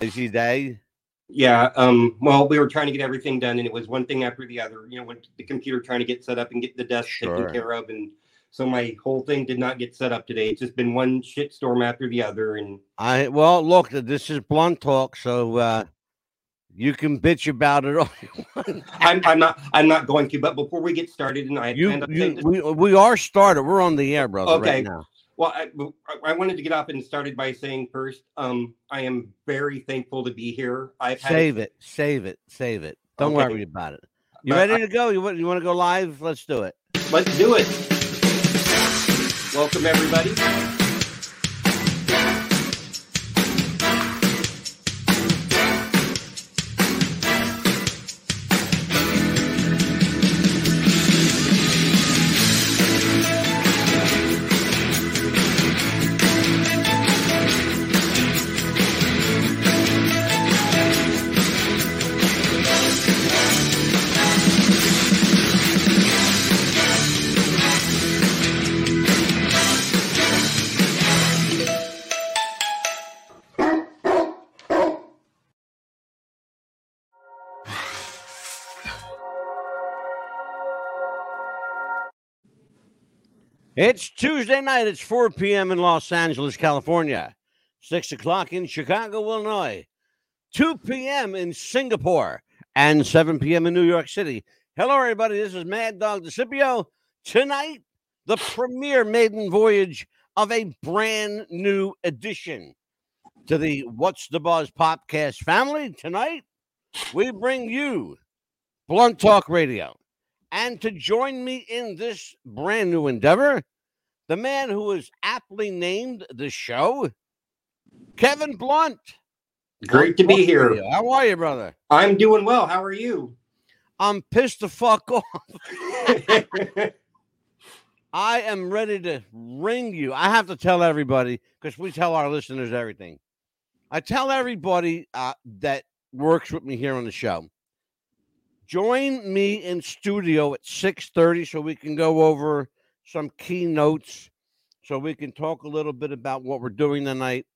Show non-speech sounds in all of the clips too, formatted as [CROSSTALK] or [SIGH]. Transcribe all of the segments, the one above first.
busy day. Yeah. Um, well, we were trying to get everything done, and it was one thing after the other. You know, when the computer trying to get set up and get the desk Sure. taken care of, and so my whole thing did not get set up today. It's just been one shit storm after the other, and I well, look, this is blunt talk, so uh you can bitch about it [LAUGHS] all. I'm, I'm not I'm not going to. But before we get started, and I You, planned on saying you we, we are started. We're on the air, brother, Okay. right now. Well, I, I wanted to get up and started by saying first, um, I am very thankful to be here. I've had Save it, save it, save it. Don't Okay. worry about it. You But ready to go? You want you want to go live? Let's do it. Let's do it. Welcome everybody. It's Tuesday night. It's 4 p.m. in Los Angeles, California, 6 o'clock in Chicago, Illinois, 2 p.m. in Singapore, and 7 p.m. in New York City. Hello, everybody. This is Mad Dog DiSipio. Tonight, the premiere maiden voyage of a brand new addition to the What's the Buzz podcast family. Tonight, we bring you Blunt Talk Radio. And to join me in this brand new endeavor, the man who is aptly named the show, Kevin Blunt. Great to be here. How are you, brother? I'm doing well. How are you? I'm pissed the fuck [LAUGHS] off. [LAUGHS] I am ready to ring you. I have to tell everybody because we tell our listeners everything. I tell everybody uh, that works with me here on the show. Join me in studio at 6:30 so we can go over some keynotes so we can talk a little bit about what we're doing tonight.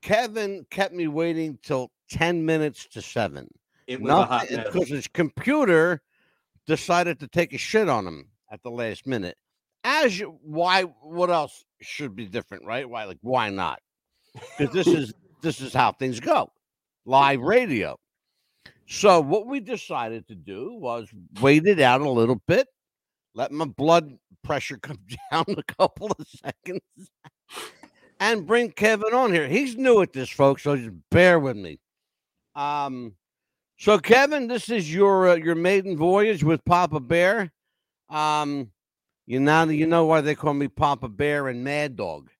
Kevin kept me waiting till 10 minutes to 7 it was a hot Nothing, because his computer decided to take a shit on him at the last minute. As you, why? What else should be different, right? Why? Like, why not? Because this is this is how things go, live radio. So what we decided to do was wait it out a little bit, let my blood pressure [LAUGHS] come down a couple of seconds, and bring Kevin on here. He's new at this, folks, so just bear with me. Um, so Kevin, this is your uh, your maiden voyage with Papa Bear. Um, you now you know why they call me Papa Bear and Mad Dog.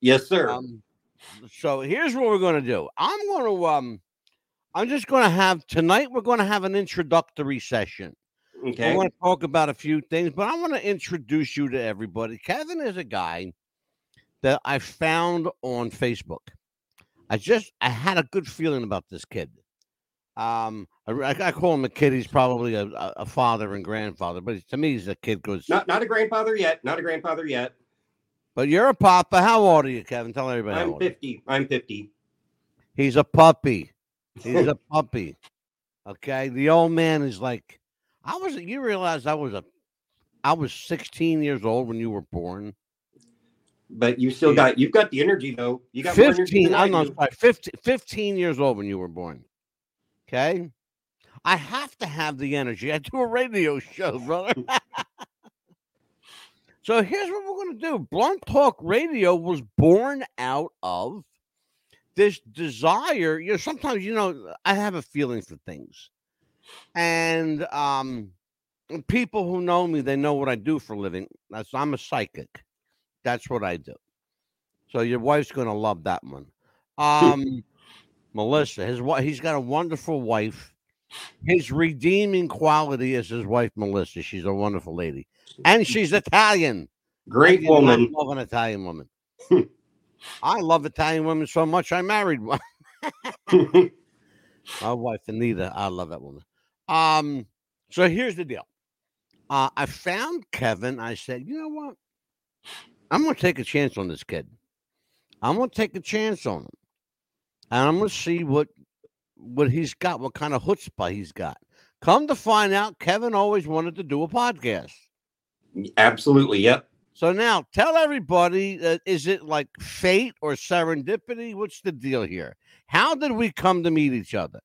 yes, sir. Um, so here's what we're going to do. I'm going to um, I'm just going to have tonight. We're going to have an introductory session. okay. I want to talk about a few things, but I want to introduce you to everybody. Kevin is a guy that I found on Facebook. I just I had a good feeling about this kid. Um, I, I- call him a kid. He's probably a, a father and grandfather, but to me, he's a kid. Because Not not a grandfather yet. Not a grandfather yet. but you're a papa. How old are you, Kevin? Tell everybody. I'm 50. I'm 50. He's a puppy. He's a puppy. Okay. The old man is like, I was. You realize I was a, I was 16 years old when you were born. But you still got you've got the energy though. You got 15. I I'm not sorry, 15, 15 years old when you were born. Okay. I have to have the energy. I do a radio show, [LAUGHS] brother. so here's what we're going to do Blunt Talk Radio was born out of this desire. You know, sometimes, you know, I have a feeling for things. And um, people who know me, they know what I do for a living. That's I'm a psychic. That's what I do. So your wife's gonna love that one. Um, Melissa, his wife, he's got a wonderful wife. His redeeming quality is his wife Melissa. She's a wonderful lady, and she's Italian. Great I do not woman. Love an Italian woman. [LAUGHS] I love Italian women so much. I married one. [LAUGHS] [LAUGHS] My wife Anita. I love that woman. Um. So here's the deal. Uh, I found Kevin. I said, you know what? I'm going to take a chance on this kid. I'm going to take a chance on him. and I'm gonna see what what he's got, what kind of chutzpah he's got. Come to find out, Kevin always wanted to do a podcast. Absolutely. Yep. So now tell everybody, uh, is it like fate or serendipity? What's the deal here? How did we come to meet each other?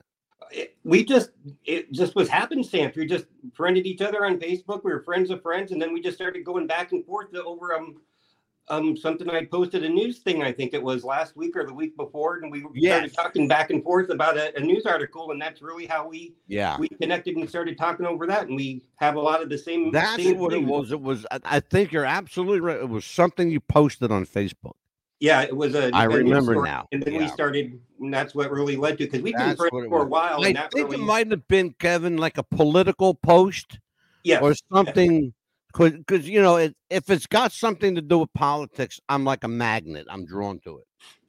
It, we just it just was happenstance. We just friended each other on Facebook. We were friends of friends, and then we just started going back and forth over um um something I posted a news thing. I think it was last week or the week before, and we Yes. started talking back and forth about a, a news article, and that's really how we Yeah. we connected and started talking over that. And we have a lot of the same. That's same what it was. It was. I, think you're absolutely right. It was something you posted on Facebook. Yeah, it was a. I a remember now. And then we started, and that's what really led to because we've been friends for a while, I think really, it might have been Kevin, like a political post yes, or something. Because you know, it, if it's got something to do with politics, I'm like a magnet. I'm drawn to it.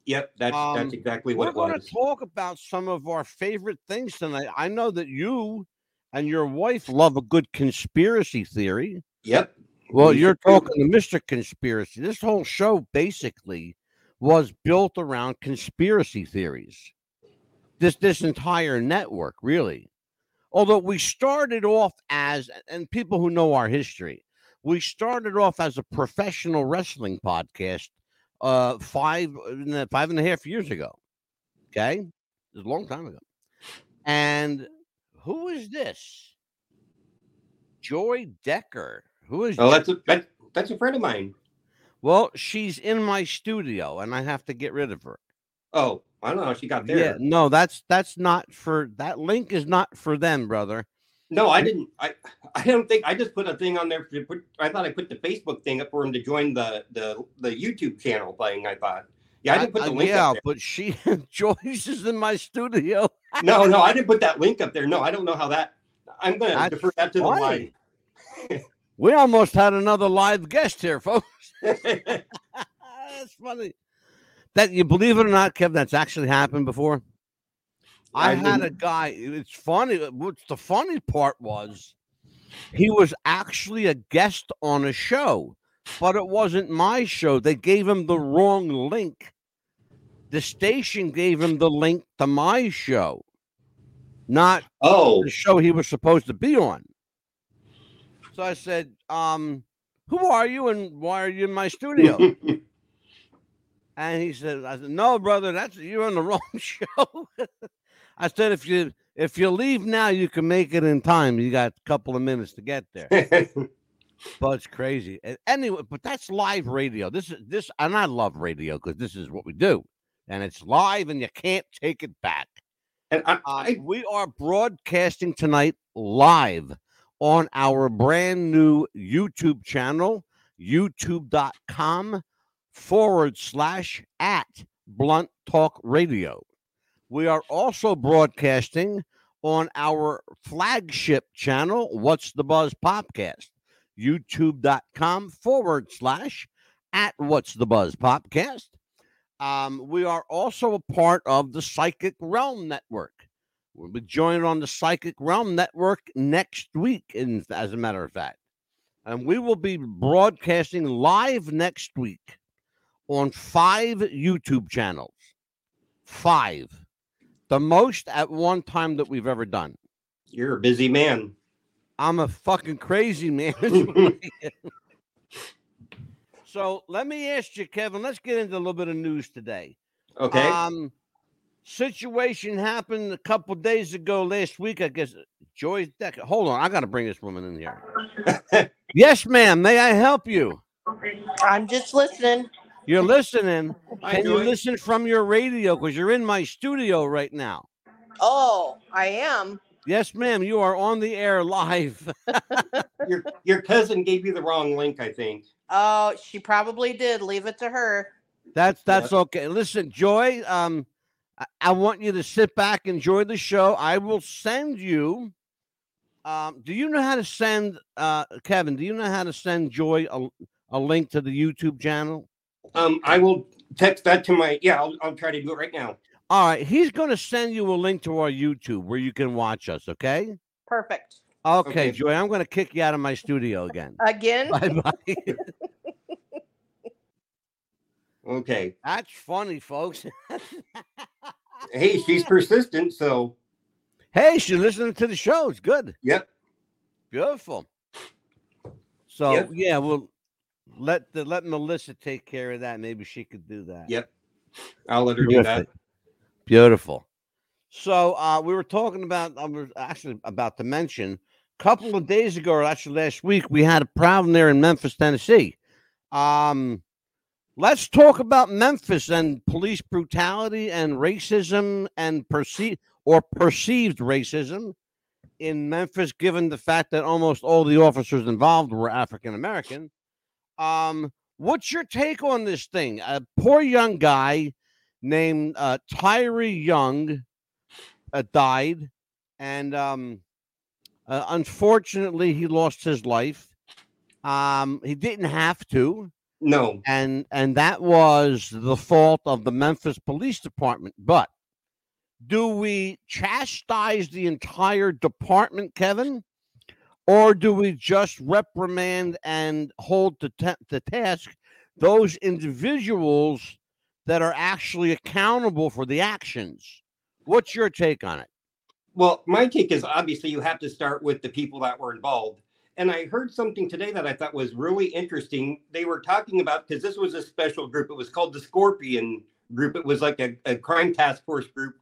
yep, that's Um, that's exactly what We're it going was. to talk about some of our favorite things tonight. I know that you and your wife love a good conspiracy theory. Yep. Well, you're talking to Mr. Conspiracy. This whole show basically was built around conspiracy theories. This this entire network, really. Although we started off as and people who know our history, we started off as a professional wrestling podcast uh five five and a half years ago. Okay. It was a long time ago. And who is this? Joy Decker. Who is Oh, that's a that, that's a friend of mine. Well, she's in my studio and I have to get rid of her. Oh, I don't know how she got Yeah, there. no, that's that's not for that link is not for them, brother. No, I didn't. I I don't think I just put a thing on there. To put, I thought I put the Facebook thing up for him to join the the the YouTube channel thing. I thought. Yeah, I didn't put the link yeah, up but she [LAUGHS] Joyce is in my studio. [LAUGHS] No, no, I didn't put that link up there. No, I don't know how that. I'm gonna That's defer that to the funny. We almost had another live guest here, folks. [LAUGHS] that's funny. That you believe it or not, Kev, that's actually happened before. I, I had a guy. It's funny. What's the funny part was he was actually a guest on a show, but it wasn't my show. They gave him the wrong link. The station gave him the link to my show, not oh, the show he was supposed to be on. So I said, um, who are you and why are you in my studio? [LAUGHS] And he said, I said, no, brother, that's you're on the [LAUGHS] wrong show. I said, if you if you leave now, you can make it in time. You got a couple of minutes to get there. [LAUGHS] But it's crazy. And anyway, but that's live radio. This is this, and I love radio because this is what we do. And it's live and you can't take it back. and I, Uh, I, we are broadcasting tonight live on our brand new YouTube channel, youtube.com forward slash at Blunt Talk Radio. We are also broadcasting on our flagship channel, What's the Buzz Podcast, youtube.com forward slash at What's the Buzz Podcast. Um, we are also a part of the Psychic Realm Network. We'll be joined on the Psychic Realm Network next week, in, as a matter of fact. And we will be broadcasting live next week on five YouTube channels. Five. The most at one time that we've ever done. you're a busy man. I'm a fucking crazy man. is what I am. so let me ask you, Kevin. Let's get into a little bit of news today. Okay. Um, situation happened a couple days ago, last week. I guess Joyce Decker. Hold on, I got to bring this woman in here. [LAUGHS] yes, ma'am. May I help you? I'm just listening. You're listening. Hi, Can you Joy. listen from your radio? Because you're in my studio right now. Oh, I am. Yes, ma'am. You are on the air live. [LAUGHS] your your cousin gave you the wrong link, I think. Oh, she probably did. Leave it to her. That's that's okay. Listen, Joy. Um, I, I want you to sit back, enjoy the show. I will send you. Um, do you know how to send uh Kevin? Do you know how to send Joy a, a link to the YouTube channel? Um, I will text that to my. Yeah, I'll, I'll try to do it right now. All right, he's going to send you a link to our YouTube where you can watch us. Okay. Perfect. Okay, Okay. Joy. I'm going to kick you out of my studio again. Again? bye bye. [LAUGHS] Okay. That's funny, folks. [LAUGHS] hey, she's persistent, so hey, she's listening to the show. It's good. yep. Beautiful. So Yep. yeah, well, let the let Melissa take care of that. Maybe she could do that. Yep. I'll let her do that. Beautiful. So uh, we were talking about. I was actually about to mention a couple of days ago, or actually last week, we had a problem there in Memphis, Tennessee. Um, let's talk about Memphis and police brutality and racism and perceived or perceived racism in Memphis, given the fact that almost all the officers involved were African American. Um, what's your take on this thing? A poor young guy named uh, Tyree Young uh, died, and um, uh, unfortunately, he lost his life. Um, he didn't have to, No, and and that was the fault of the Memphis Police Department. But do we chastise the entire department, Kevin, or do we just reprimand and hold to to task those individuals that are actually accountable for the actions? What's your take on it? Well, my take is obviously you have to start with the people that were involved. And I heard something today that I thought was really interesting. They were talking about because this was a special group. It was called the Scorpion Group. It was like a, a crime task force group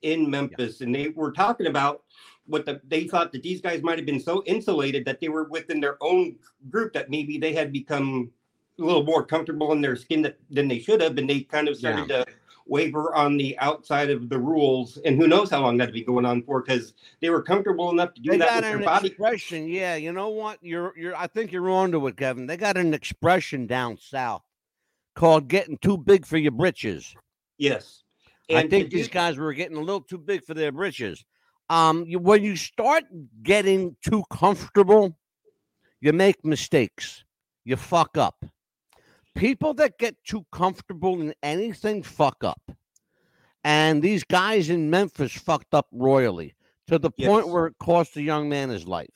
in Memphis, and they were talking about what the they thought that these guys might have been so insulated that they were within their own group that maybe they had become a little more comfortable in their skin that, than they should have, and they kind of started to waver on the outside of the rules. And who knows how long that'd be going on for? Because they were comfortable enough to do They that got with their an body. expression, yeah. You know what? You're you're. I think you're on to it, Kevin. They got an expression down south called "getting too big for your britches." Yes. I think these guys were getting a little too big for their britches. Um, you, when you start getting too comfortable, you make mistakes. You fuck up. People that get too comfortable in anything fuck up. And these guys in Memphis fucked up royally to the point where it cost a young man his life.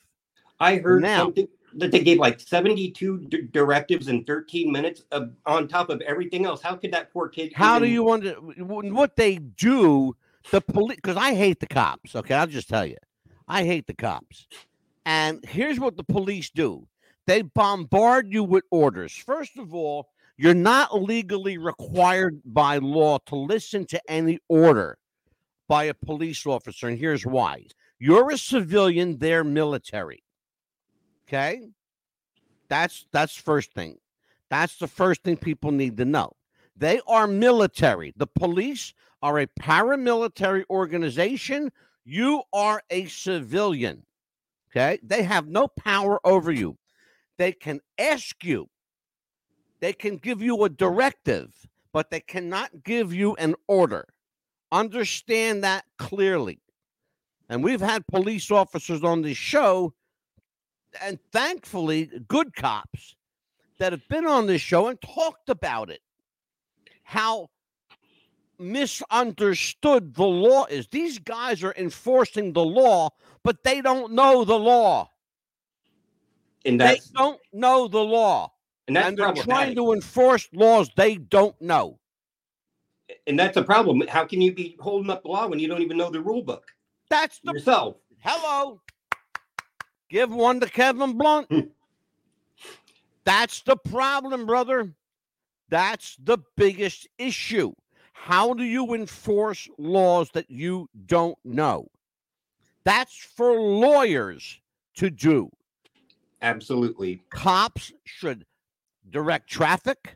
I heard Now- something that they gave like 72 d- directives in 13 minutes of, on top of everything else. How could that poor kid? How do you want to? what they do? The police, because I hate the cops. Okay, I'll just tell you, I hate the cops. And here's what the police do: they bombard you with orders. First of all, you're not legally required by law to listen to any order by a police officer, and here's why: you're a civilian; they're military. Okay, that's that's first thing. That's the first thing people need to know. They are military. The police are a paramilitary organization. You are a civilian. Okay. They have no power over you. They can ask you, they can give you a directive, but they cannot give you an order. Understand that clearly. And we've had police officers on this show, and thankfully, good cops that have been on this show and talked about it. How misunderstood the law is. These guys are enforcing the law, but they don't know the law. And They don't know the law. and that's and they're trying to enforce laws they don't know. and that's a problem. How can you be holding up the law when you don't even know the rule book That's the yourself? hello. Give one to Kevin Blunt. Hmm. That's the problem, brother. That's the biggest issue. How do you enforce laws that you don't know? That's for lawyers to do. Absolutely. Cops should direct traffic.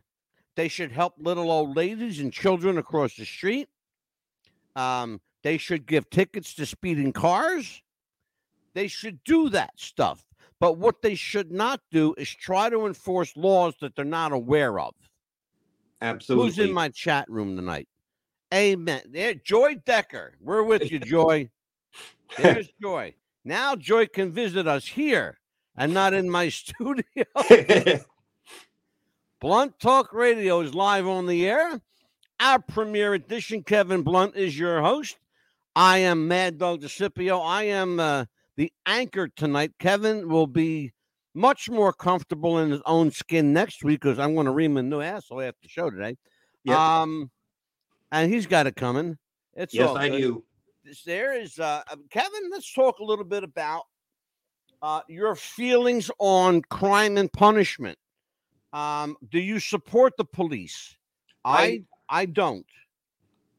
They should help little old ladies and children across the street. Um, they should give tickets to speeding cars. They should do that stuff. But what they should not do is try to enforce laws that they're not aware of. Absolutely. Who's in my chat room tonight? Amen. There, Joy Decker. We're with you, Joy. [LAUGHS] There's Joy. Now Joy can visit us here and not in my [LAUGHS] studio. [LAUGHS] Blunt Talk Radio is live on the air. Our premiere edition. Kevin Blunt is your host. I am Mad Dog DiSipio. I am uh, the anchor tonight. Kevin will be much more comfortable in his own skin next week because I'm going to ream a new asshole after the show today. Yep. Um, and he's got it coming. It's Yes, I do. There is uh, uh, Kevin. Let's talk a little bit about uh, your feelings on crime and punishment. Um, do you support the police? I I don't.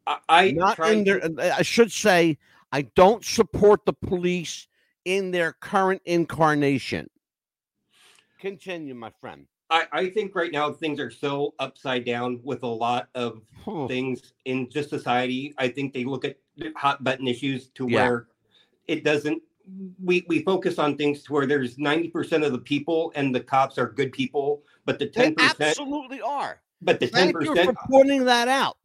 I, I Not in their. to- uh, I should say I don't support the police in their current incarnation. Continue, my friend. I, I think right now things are so upside down with a lot of things in just society. I think they look at hot button issues to Yeah. where it doesn't. We we focus on things to where there's ninety percent of the people and the cops are good people, but the ten percent, absolutely are. but the ten Thank you percent, for pointing that out.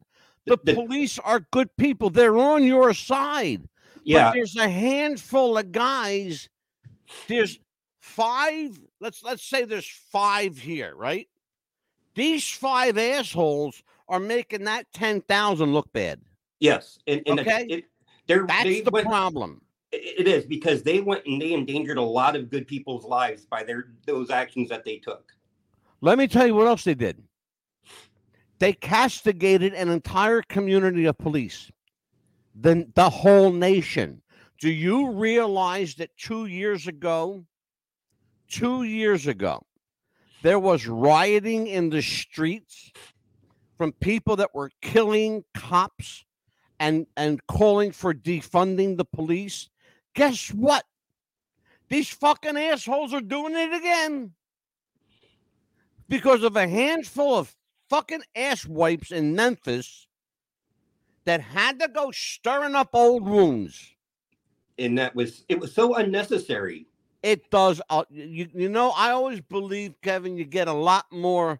The, The- police are good people. They're on your side. yeah, But there's a handful of guys. There's five. Let's let's say there's five here, right? These five assholes are making that ten thousand look bad. yes, and, and Okay. it, they're That's they the problem. it it is because they went and they endangered a lot of good people's lives by their those actions that they took. Let me tell you what else they did. They castigated an entire community of police, then the whole nation. Do you realize that two years ago, two years ago, there was rioting in the streets from people that were killing cops and, and calling for defunding the police? Guess what? These fucking assholes are doing it again because of a handful of fucking ass wipes in Memphis that had to go stirring up old wounds. And that was it was so unnecessary. It does. Uh, you, you know, I always believe, Kevin, you get a lot more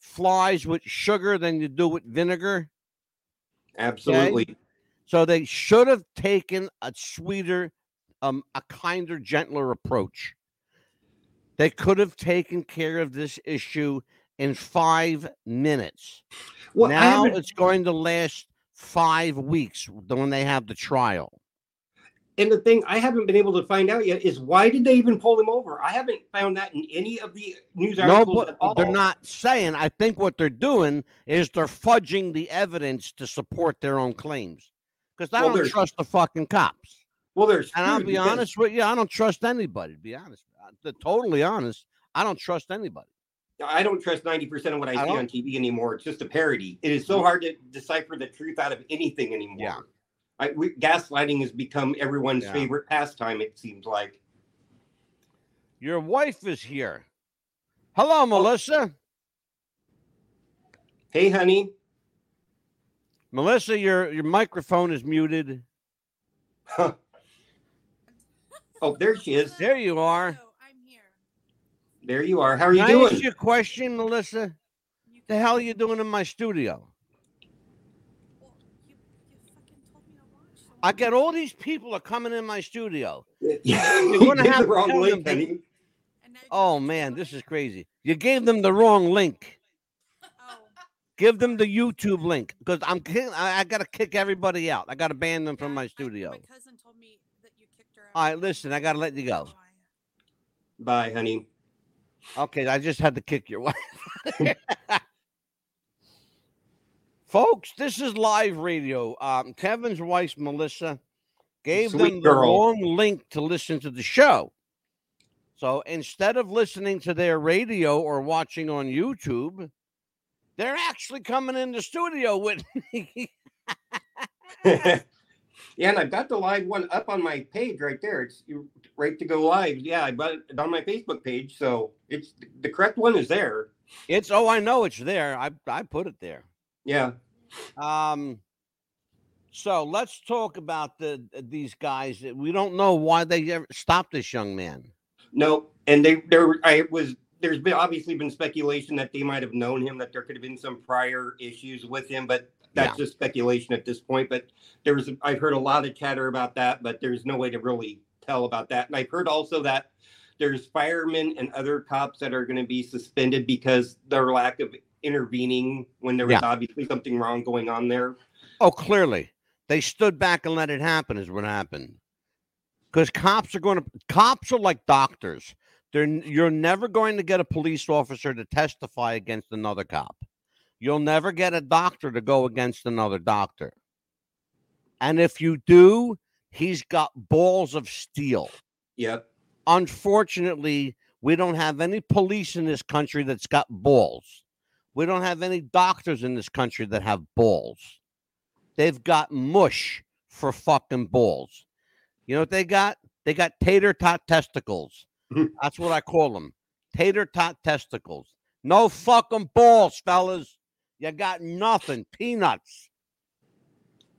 flies with sugar than you do with vinegar. Absolutely. So they should have taken a sweeter, um, a kinder, gentler approach. They could have taken care of this issue in five minutes. Well, now it's going to last five weeks when they have the trial. And the thing I haven't been able to find out yet is why did they even pull him over? I haven't found that in any of the news No, articles at all. they're not saying. I think what they're doing is they're fudging the evidence to support their own claims. Because I Well, don't trust the fucking cops. Well, there's And I'll be honest with you, I don't trust anybody. To be honest, to totally honest, I don't trust anybody. I don't trust ninety percent of what I, I see don't- on TV anymore. It's just a parody. It is so hard to decipher the truth out of anything anymore. Yeah. I, we, gaslighting has become everyone's Yeah. favorite pastime. It seems like. Your wife is here. Hello, oh. Melissa. Hey, honey. Melissa, your your microphone is muted. Huh. Oh, there she is. There you are. I'm here. There you are. How are you Can I ask doing? you a question, Melissa? You The hell are you doing in my studio? Well, you, you fucking told me to watch. so I I'm- all these people are coming in my studio. [LAUGHS] Yeah, You're gonna gave have the wrong tell link, them- honey. and now you Oh man, this is crazy. You gave them the wrong link. Oh, Give them the YouTube link because I'm kick- I, I gotta kick everybody out. I gotta ban them from yeah, my I- studio. my cousin told me that you kicked her out. All right, listen, I gotta let you go. Bye, honey. Okay, I just had to kick your [LAUGHS] wife. Folks, this is live radio. Um, Kevin's wife, Melissa, gave them Sweet the girl. wrong link to listen to the show. So instead of listening to their radio or watching on YouTube, they're actually coming in the studio with me. [LAUGHS] yeah, and I've got the live one up on my page right there. It's right to go live. Yeah, I got it on my Facebook page, so it's the correct one is there. it's oh, I know it's there. I I put it there. Yeah. Um, so let's talk about the these guys. We don't know why they ever stopped this young man. No, and they there I was there's been obviously been speculation that they might have known him, that there could have been some prior issues with him, but that's just speculation at this point. But there was I've heard a lot of chatter about that, but there's no way to really tell about that. And I've heard also that there's firemen and other cops that are going to be suspended because their lack of intervening when there was Yeah. obviously something wrong going on there. Oh, clearly they stood back and let it happen. Is what happened. Because cops are going to cops are like doctors. They're you're never going to get a police officer to testify against another cop. You'll never get a doctor to go against another doctor. And if you do, he's got balls of steel. Yep. Unfortunately, we don't have any police in this country that's got balls. We don't have any doctors in this country that have balls. They've got mush for fucking balls. You know what they got? They got tater tot testicles. [LAUGHS] That's what I call them. Tater tot testicles. No fucking balls, fellas. You got nothing. Peanuts.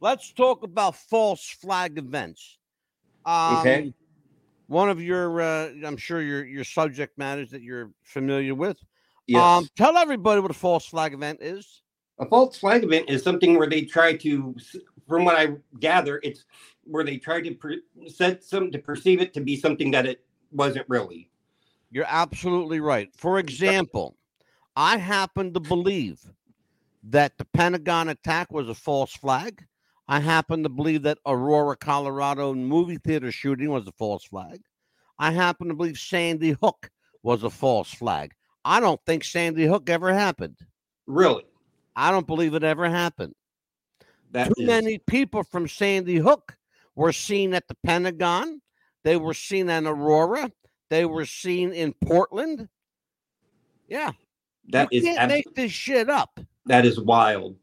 Let's talk about false flag events. Um, Okay. One of your, uh, I'm sure your your subject matters that you're familiar with. Yes. Um, tell everybody what a false flag event is. a false flag event is something where they try to, from what I gather, it's where they try to per- set some to perceive it to be something that it wasn't really. You're absolutely right. For example, I happen to believe that the Pentagon attack was a false flag. I happen to believe that Aurora, Colorado movie theater shooting was a false flag. I happen to believe Sandy Hook was a false flag. I don't think Sandy Hook ever happened. Really, I don't believe it ever happened. that Too is- many people from Sandy Hook were seen at the Pentagon. They were seen in Aurora. They were seen in Portland. Yeah, that you is can't abs- make this shit up. that is wild.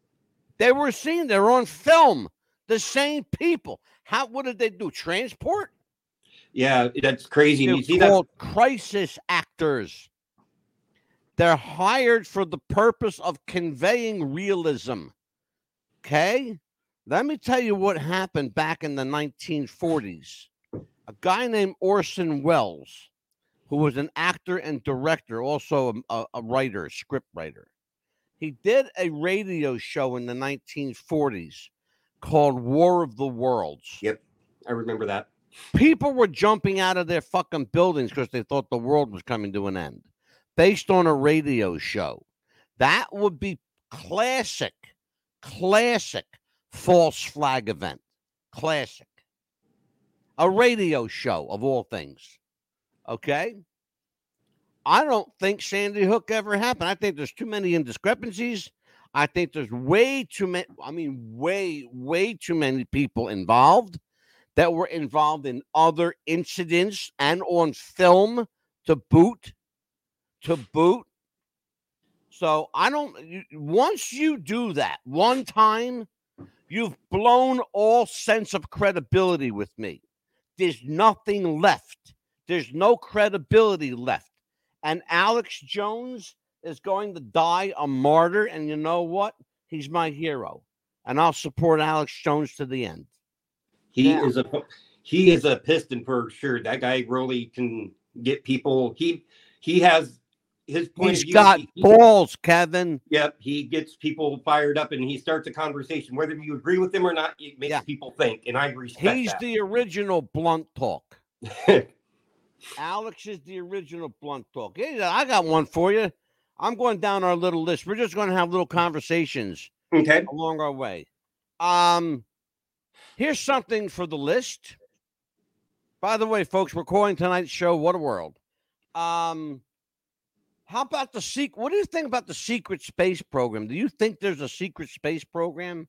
They were seen. They're on film. The same people. How? What did they do? Transport? Yeah, that's crazy. They're you see that crisis actors. They're hired for the purpose of conveying realism. Okay? Let me tell you what happened back in the 1940s. A guy named Orson Welles, who was an actor and director, also a, a, a writer, script writer, he did a radio show in the 1940s called War of the Worlds Yep. I remember that. people were jumping out of their fucking buildings because they thought the world was coming to an end based on a radio show. That would be classic, classic false flag event. Classic. A radio show of all things. Okay. I don't think Sandy Hook ever happened. I think there's too many indiscrepancies. I think there's way too many, I mean, way, way too many people involved that were involved in other incidents and on film to boot to boot so i don't once you do that one time you've blown all sense of credibility with me there's nothing left there's no credibility left and alex jones is going to die a martyr and you know what he's my hero and i'll support alex jones to the end He Yeah. is a he is a piston for sure. That guy really can get people. He he has his point He's view. got he- balls, Kevin. Yep, he gets people fired up and he starts a conversation. Whether you agree with him or not, it makes Yeah. people think, and I respect He's that. the original blunt talk. [LAUGHS] Alex is the original blunt talk. Yeah, I got one for you. I'm going down our little list. We're just going to have little conversations okay, along our way. Um, here's something for the list. By the way, folks, we're calling tonight's show "What a World." Um, how about the secret? What do you think about the secret space program? Do you think there's a secret space program?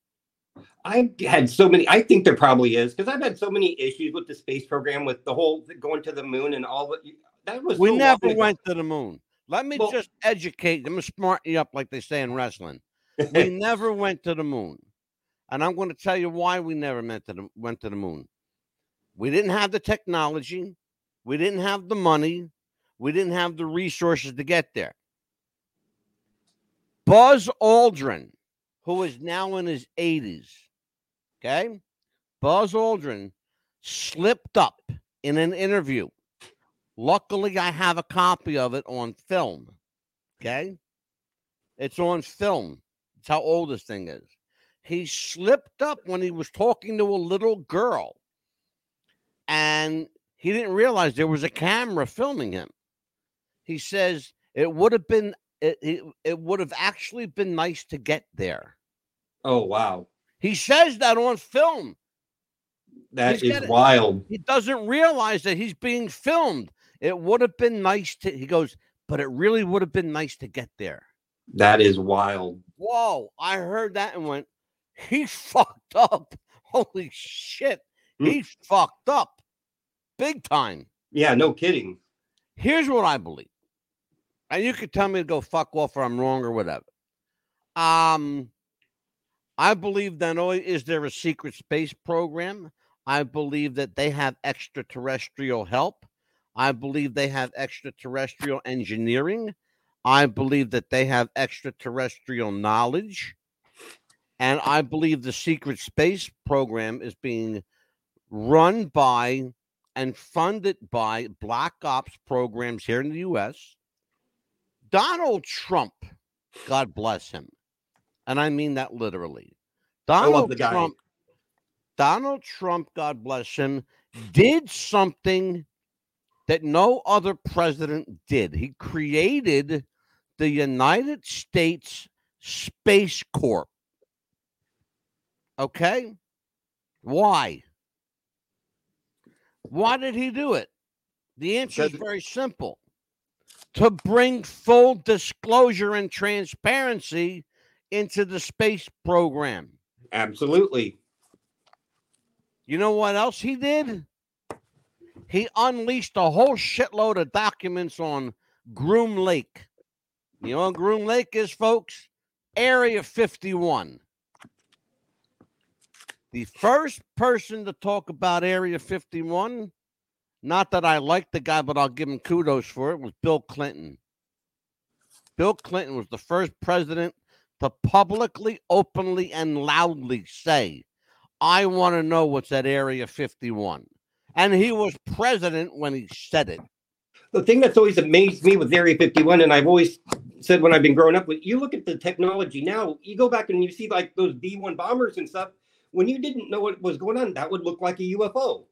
I've had so many. I think there probably is because I've had so many issues with the space program, with the whole going to the moon and all that. That was We so never went to the moon. Let me Well- just educate. I'm gonna smart you up, like they say in wrestling. [LAUGHS] We never went to the moon, and I'm going to tell you why we never went to the went to the moon. We didn't have the technology, we didn't have the money, we didn't have the resources to get there. Buzz Aldrin, who is now in his 80s, okay, Buzz Aldrin slipped up in an interview. Luckily, I have a copy of it on film. Okay. It's on film. It's how old this thing is. He slipped up when he was talking to a little girl, and he didn't realize there was a camera filming him. He says it would have been it, it, it would have actually been nice to get there. oh wow, He says that on film. that He's is wild. He doesn't realize that he's being filmed. It would have been nice to, he goes, but it really would have been nice to get there. That is wild. Whoa, I heard that and went, he [LAUGHS] fucked up Holy shit. Hmm. He's fucked up big time. Yeah, no kidding. Here's what I believe. And you could tell me to go fuck off or I'm wrong or whatever. Um, I believe not only is there a secret space program, I believe that they have extraterrestrial help. I believe they have extraterrestrial engineering. I believe that they have extraterrestrial knowledge. And I believe the secret space program is being run by and funded by black ops programs here in the US. Donald Trump, God bless him. And I mean that literally. Donald the guy. Trump, Donald Trump, God bless him, did something that no other president did. He created the United States Space Corp. Okay? Why? Why did he do it? The answer is very simple to bring full disclosure and transparency into the space program. Absolutely. You know what else he did? He unleashed a whole shitload of documents on Groom Lake. You know what Groom Lake is, folks? Area 51. The first person to talk about Area 51, not that I like the guy, but I'll give him kudos for it, was Bill Clinton. Bill Clinton was the first president to publicly, openly, and loudly say, I want to know what's at Area 51. And he was president when he said it. The thing that's always amazed me with Area 51, and I've always said when I've been growing up, you look at the technology now, you go back and you see like those B 1 bombers and stuff. When you didn't know what was going on, that would look like a UFO.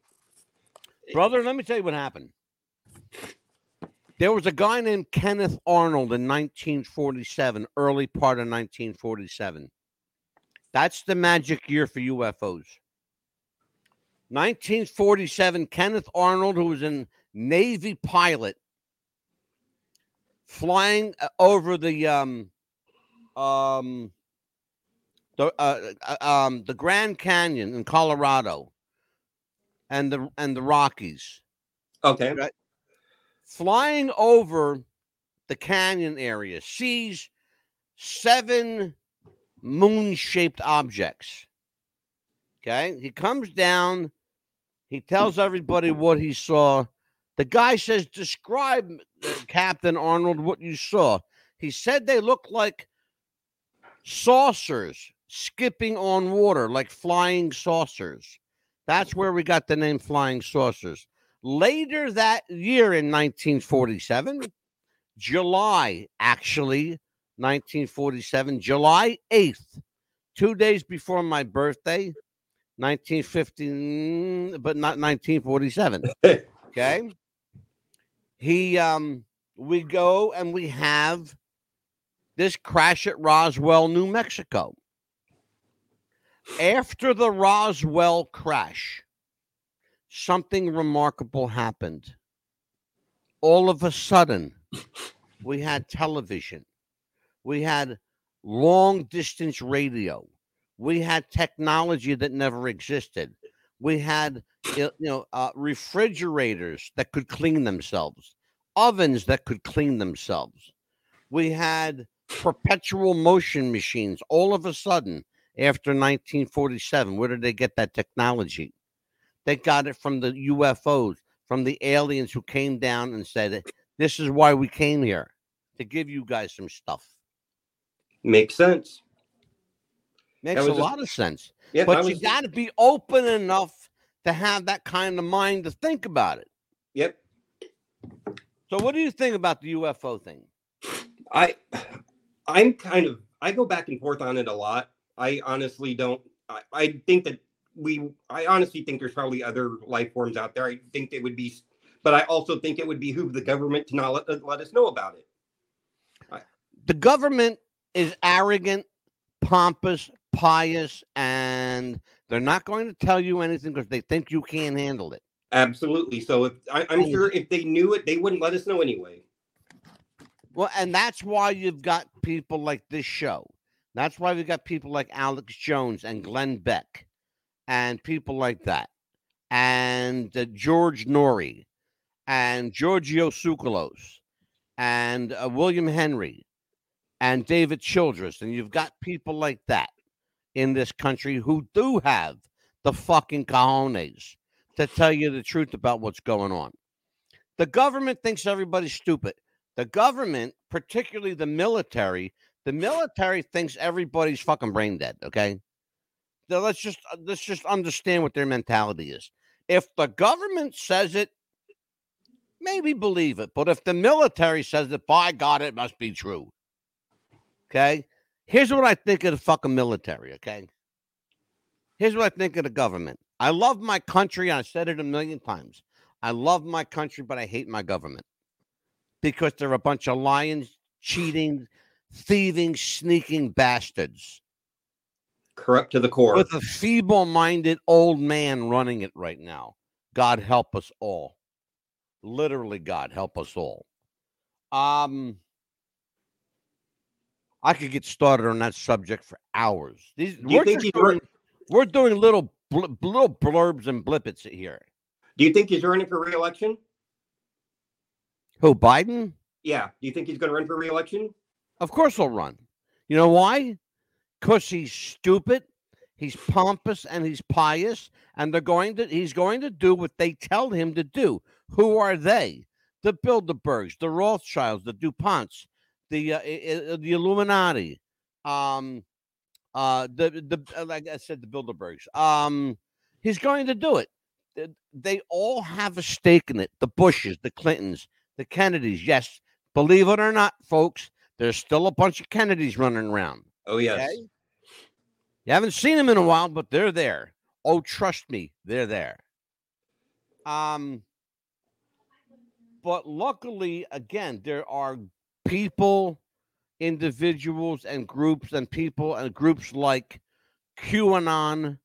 Brother, let me tell you what happened. There was a guy named Kenneth Arnold in 1947, early part of 1947. That's the magic year for UFOs. 1947, Kenneth Arnold, who was a Navy pilot, flying uh, over the um um the uh, uh, um the Grand Canyon in Colorado and the and the Rockies Okay. flying over the canyon area sees seven moon shaped objects. Okay. He comes down, he tells everybody what he saw. The guy says, Describe, Captain Arnold, what you saw. He said they look like saucers skipping on water, like flying saucers. That's where we got the name Flying Saucers. Later that year in 1947, July, actually, 1947, July 8th, two days before my birthday, 1950, but not 1947. [LAUGHS] Okay. He, um, we go and we have this crash at Roswell, New Mexico. After the Roswell crash, something remarkable happened. All of a sudden, we had television, we had long distance radio, we had technology that never existed, we had you know uh, refrigerators that could clean themselves, ovens that could clean themselves. We had perpetual motion machines. All of a sudden, after 1947, where did they get that technology? They got it from the UFOs, from the aliens who came down and said, This is why we came here to give you guys some stuff. Makes sense. Makes a was just- lot of sense. Yeah, But you got to be open enough to have that kind of mind to think about it. Yep. So, what do you think about the UFO thing? I I'm kind of I go back and forth on it a lot. I honestly don't I, I think that we I honestly think there's probably other life forms out there. I think they would be but I also think it would be behoove the government to not let, uh, let us know about it. The government is arrogant, pompous, pious, and they're not going to tell you anything because they think you can't handle it. Absolutely. So if I, I'm Oh. sure if they knew it, they wouldn't let us know anyway. Well, and that's why you've got people like this show. That's why we've got people like Alex Jones and Glenn Beck and people like that, and uh, George Noory, and Giorgio Tsoukalos, and uh, William Henry, and David Childress, and you've got people like that in this country who do have the fucking cojones to tell you the truth about what's going on. The government thinks everybody's stupid. The government, particularly the military, the military thinks everybody's fucking brain dead. Okay, so let's just uh, let's just understand what their mentality is. If the government says it, maybe believe it. But if the military says it, by God, it must be true. Okay, here's what I think of the fucking military. Okay, here's what I think of the government. I love my country. I said it a million times. I love my country, but I hate my government because they're a bunch of lying, cheating, thieving, sneaking bastards Corrupt to the core. with a feeble minded old man running it right now. God help us all. Literally, God help us all. Um, I could get started on that subject for hours. These Do you we're, think he's doing, we're doing little bl- little blurbs and blippets here. Do you think he's running for reelection? Who Biden? Yeah. Do you think he's going to run for reelection? Of course he'll run. You know why? Because he's stupid, he's pompous, and he's pious, and they're going to he's going to do what they tell him to do. Who are they? The Bilderbergs, the Rothschilds, the DuPonts, the uh, i- the Illuminati, um, uh, the the uh, like I said, the Bilderbergs. Um, he's going to do it. They all have a stake in it. The Bushes, the Clintons, the Kennedys. Yes, believe it or not, folks, there's still a bunch of Kennedys running around. Oh, yes. Okay? You haven't seen them in a while, but they're there. Oh, trust me, they're there. Um, but luckily, again, there are people, individuals, and groups, and people and groups like QAnon,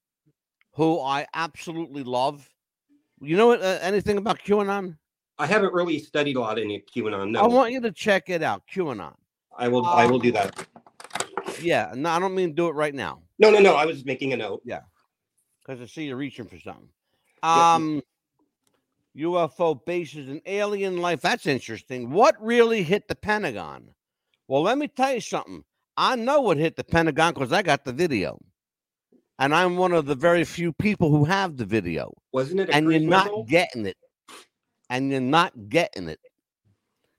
who I absolutely love. You know uh, anything about QAnon? I haven't really studied a lot in QAnon. No. I want you to check it out. QAnon. I will. I will do that. Yeah, no, I don't mean do it right now. No, no, no. I was making a note. Yeah. Because I see you're reaching for something. Um, UFO bases and alien life. That's interesting. What really hit the Pentagon? Well, let me tell you something. I know what hit the Pentagon because I got the video, and I'm one of the very few people who have the video. Wasn't it? And you're not getting it, and you're not getting it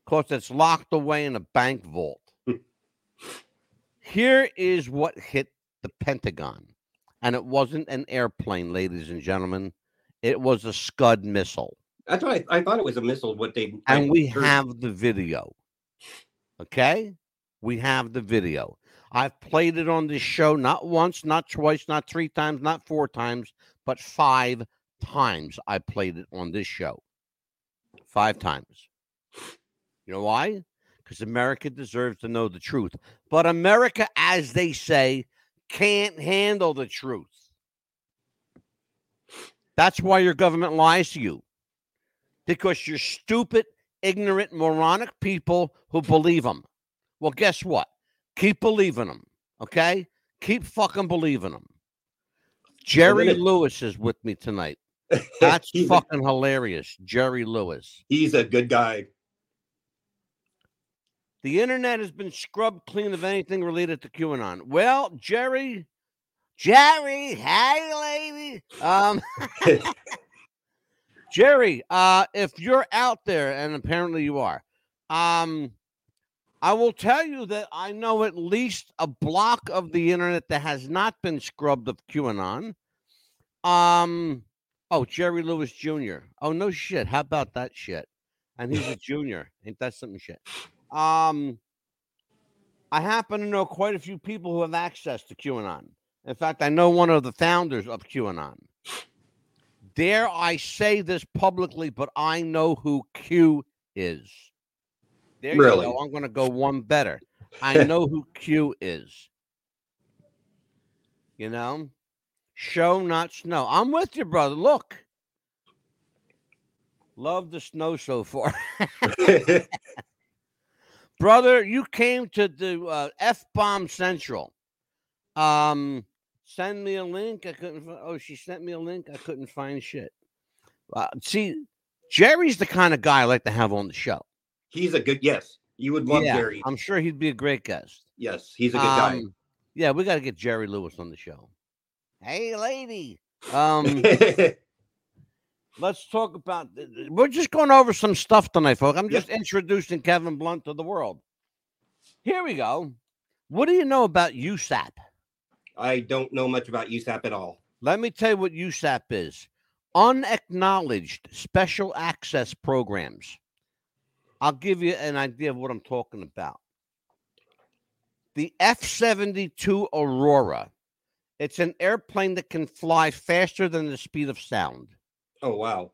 because it's locked away in a bank vault. Here is what hit the Pentagon. And it wasn't an airplane, ladies and gentlemen. It was a Scud missile. That's what I, I thought it was a missile. What they And we heard- have the video. Okay? We have the video. I've played it on this show not once, not twice, not three times, not four times, but five times I played it on this show. Five times. You know why? Because America deserves to know the truth. But America, as they say, can't handle the truth. That's why your government lies to you. Because you're stupid, ignorant, moronic people who believe them. Well, guess what? Keep believing them. Okay? Keep fucking believing them. Jerry Lewis is with me tonight. [LAUGHS] That's fucking hilarious. Jerry Lewis. he's a good guy. The internet has been scrubbed clean of anything related to QAnon. Well, Jerry, Jerry, hey lady. Um [LAUGHS] Jerry, uh, if you're out there, and apparently you are, um, I will tell you that I know at least a block of the internet that has not been scrubbed of QAnon. Um, oh, Jerry Lewis Jr. Oh, no shit. How about that shit? And he's a [LAUGHS] junior. Ain't that something shit? Um, I happen to know quite a few people who have access to QAnon. In fact, I know one of the founders of QAnon. Dare I say this publicly, but I know who Q is. There Really? you go. I'm going to go one better. I [LAUGHS] know who Q is. You know, show not snow. I'm with you, brother. Look, love the snow so far. [LAUGHS] [LAUGHS] brother, you came to the uh, F Bomb Central. Um, Send me a link. I couldn't. Oh, she sent me a link. I couldn't find shit. Uh, see, Jerry's the kind of guy I like to have on the show. He's a good yes. You would love Yeah, Jerry. I'm sure he'd be a great guest. Yes, he's a good guy. Um, Yeah, we got to get Jerry Lewis on the show. Hey, lady. [LAUGHS] Um, let's talk about. We're just going over some stuff tonight, folks. I'm just introducing Kevin Blunt to the world. Here we go. What do you know about USAP? I don't know much about USAP at all. Let me tell you what USAP is unacknowledged special access programs. I'll give you an idea of what I'm talking about. The F 72 Aurora. It's an airplane that can fly faster than the speed of sound. Oh wow.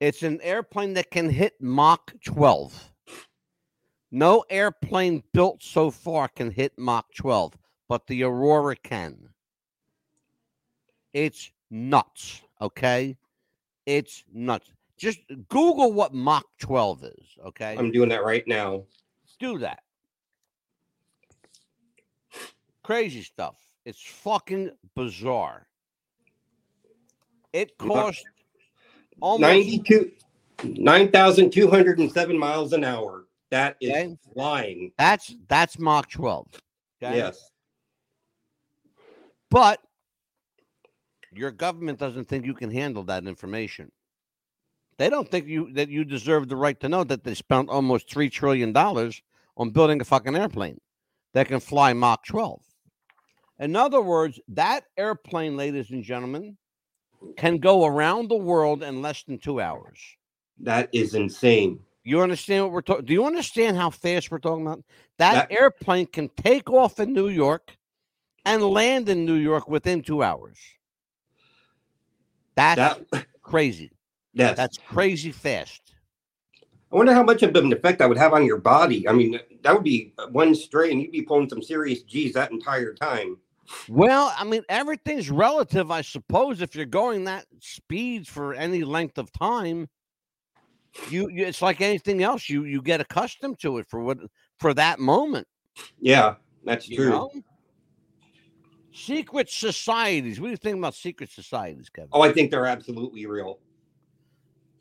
It's an airplane that can hit Mach 12. No airplane built so far can hit Mach 12, but the Aurora can. It's nuts, okay? It's nuts. Just Google what Mach 12 is, okay? I'm doing that right now. Do that. Crazy stuff. It's fucking bizarre. It Mach- cost almost 92 9,207 miles an hour. That is Okay. flying. That's that's Mach 12. Okay. Yes. But your government doesn't think you can handle that information. They don't think you that you deserve the right to know that they spent almost three trillion dollars on building a fucking airplane that can fly Mach 12. In other words, that airplane, ladies and gentlemen, can go around the world in less than two hours. That is insane. You understand what we're talking? Do you understand how fast we're talking about? That, That- airplane can take off in New York and land in New York within two hours. That's That crazy. yes. That's crazy fast. I wonder how much of an effect that would have on your body. I mean, that would be one strain. You'd be pulling some serious G's that entire time. Well, I mean, everything's relative, I suppose. If you're going that speed for any length of time, you, you it's like anything else. You you get accustomed to it for what for that moment. Yeah, that's You true. know? Secret societies. What do you think about secret societies, Kevin? Oh, I think they're absolutely real.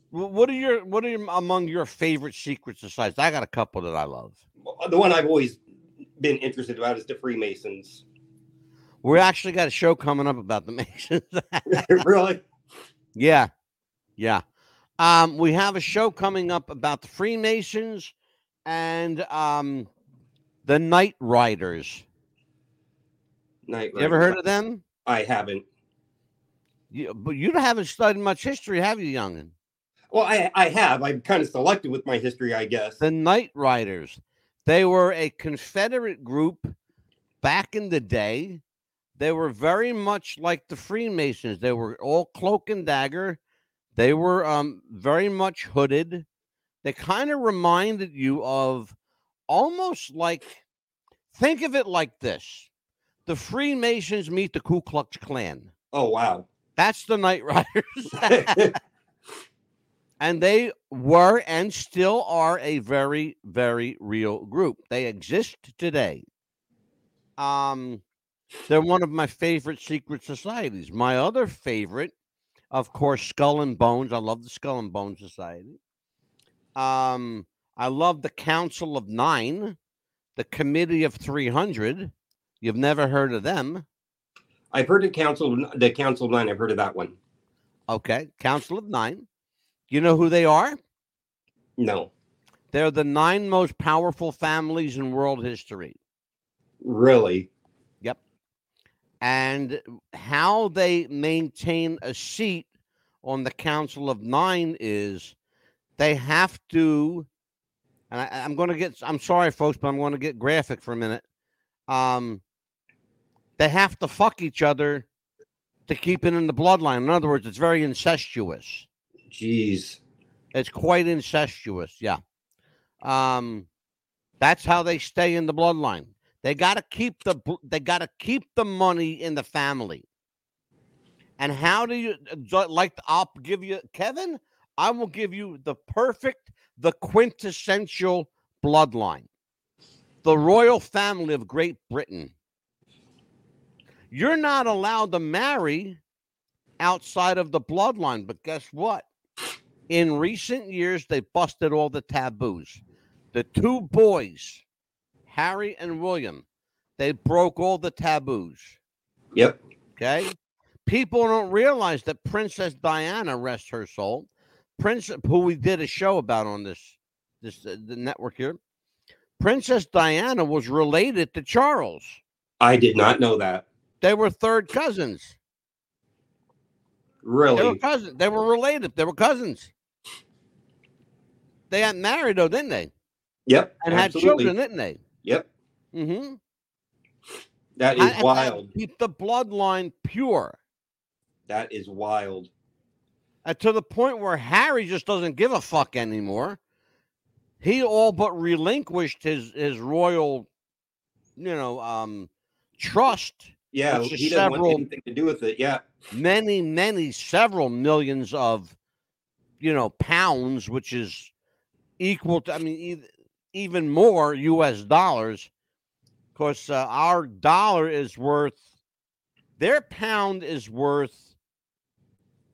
What are your what are your, among your favorite secret societies? I got a couple that I love. The one I've always been interested about is the Freemasons. We actually got a show coming up about the Masons. [LAUGHS] really? yeah, yeah. Um, we have a show coming up about the Freemasons and um, the Night Riders. Night You ever heard of them? I haven't. You, but you haven't studied much history, have you, youngin? Well, I I have. I'm kind of selective with my history, I guess. The Night Riders. They were a Confederate group back in the day. They were very much like the Freemasons. They were all cloak and dagger. They were um, very much hooded. They kind of reminded you of almost like, think of it like this the Freemasons meet the Ku Klux Klan. Oh wow. That's the Night Riders. [LAUGHS] [LAUGHS] and they were and still are a very very real group they exist today um they're one of my favorite secret societies my other favorite of course skull and bones i love the skull and bones society um i love the council of nine the committee of 300 you've never heard of them I've heard of council the council of nine. I've heard of that one. okay council of nine you know who they are No. They're the nine most powerful families in world history. Really? And how they maintain a seat on the Council of Nine is they have to, and I, I'm going to get, I'm sorry, folks, but I'm going to get graphic for a minute. Um, they have to fuck each other to keep it in the bloodline. In other words, it's very incestuous. Jeez. It's quite incestuous. Yeah. Um, that's how they stay in the bloodline. They got to keep the they got to keep the money in the family. And how do you uh, like? I'll give you Kevin. I will give you the perfect, the quintessential bloodline. The royal family of Great Britain. You're not allowed to marry outside of the bloodline. But guess what? In recent years, they busted all the taboos. The two boys, Harry and William, they broke all the taboos. Yep. Okay. People don't realize that Princess Diana, rest her soul, Prince, who we did a show about on this this uh, the network here, Princess Diana was related to Charles. I did not know that. They were third cousins. They were Really? cousins. They were related. They were cousins. They got married though, didn't they? Yep. And had children, didn't they? Yep. Mm-hmm. That is wild. Keep the bloodline pure. That is wild. uh, to the point where Harry just doesn't give a fuck anymore. He all but relinquished his his royal, you know, um, trust. Yeah, he doesn't several- want anything to do with it. Yeah. Many, many, several millions of, you know, pounds, which is equal to, I mean, even more U.S. dollars. Of course, uh, our dollar is worth, their pound is worth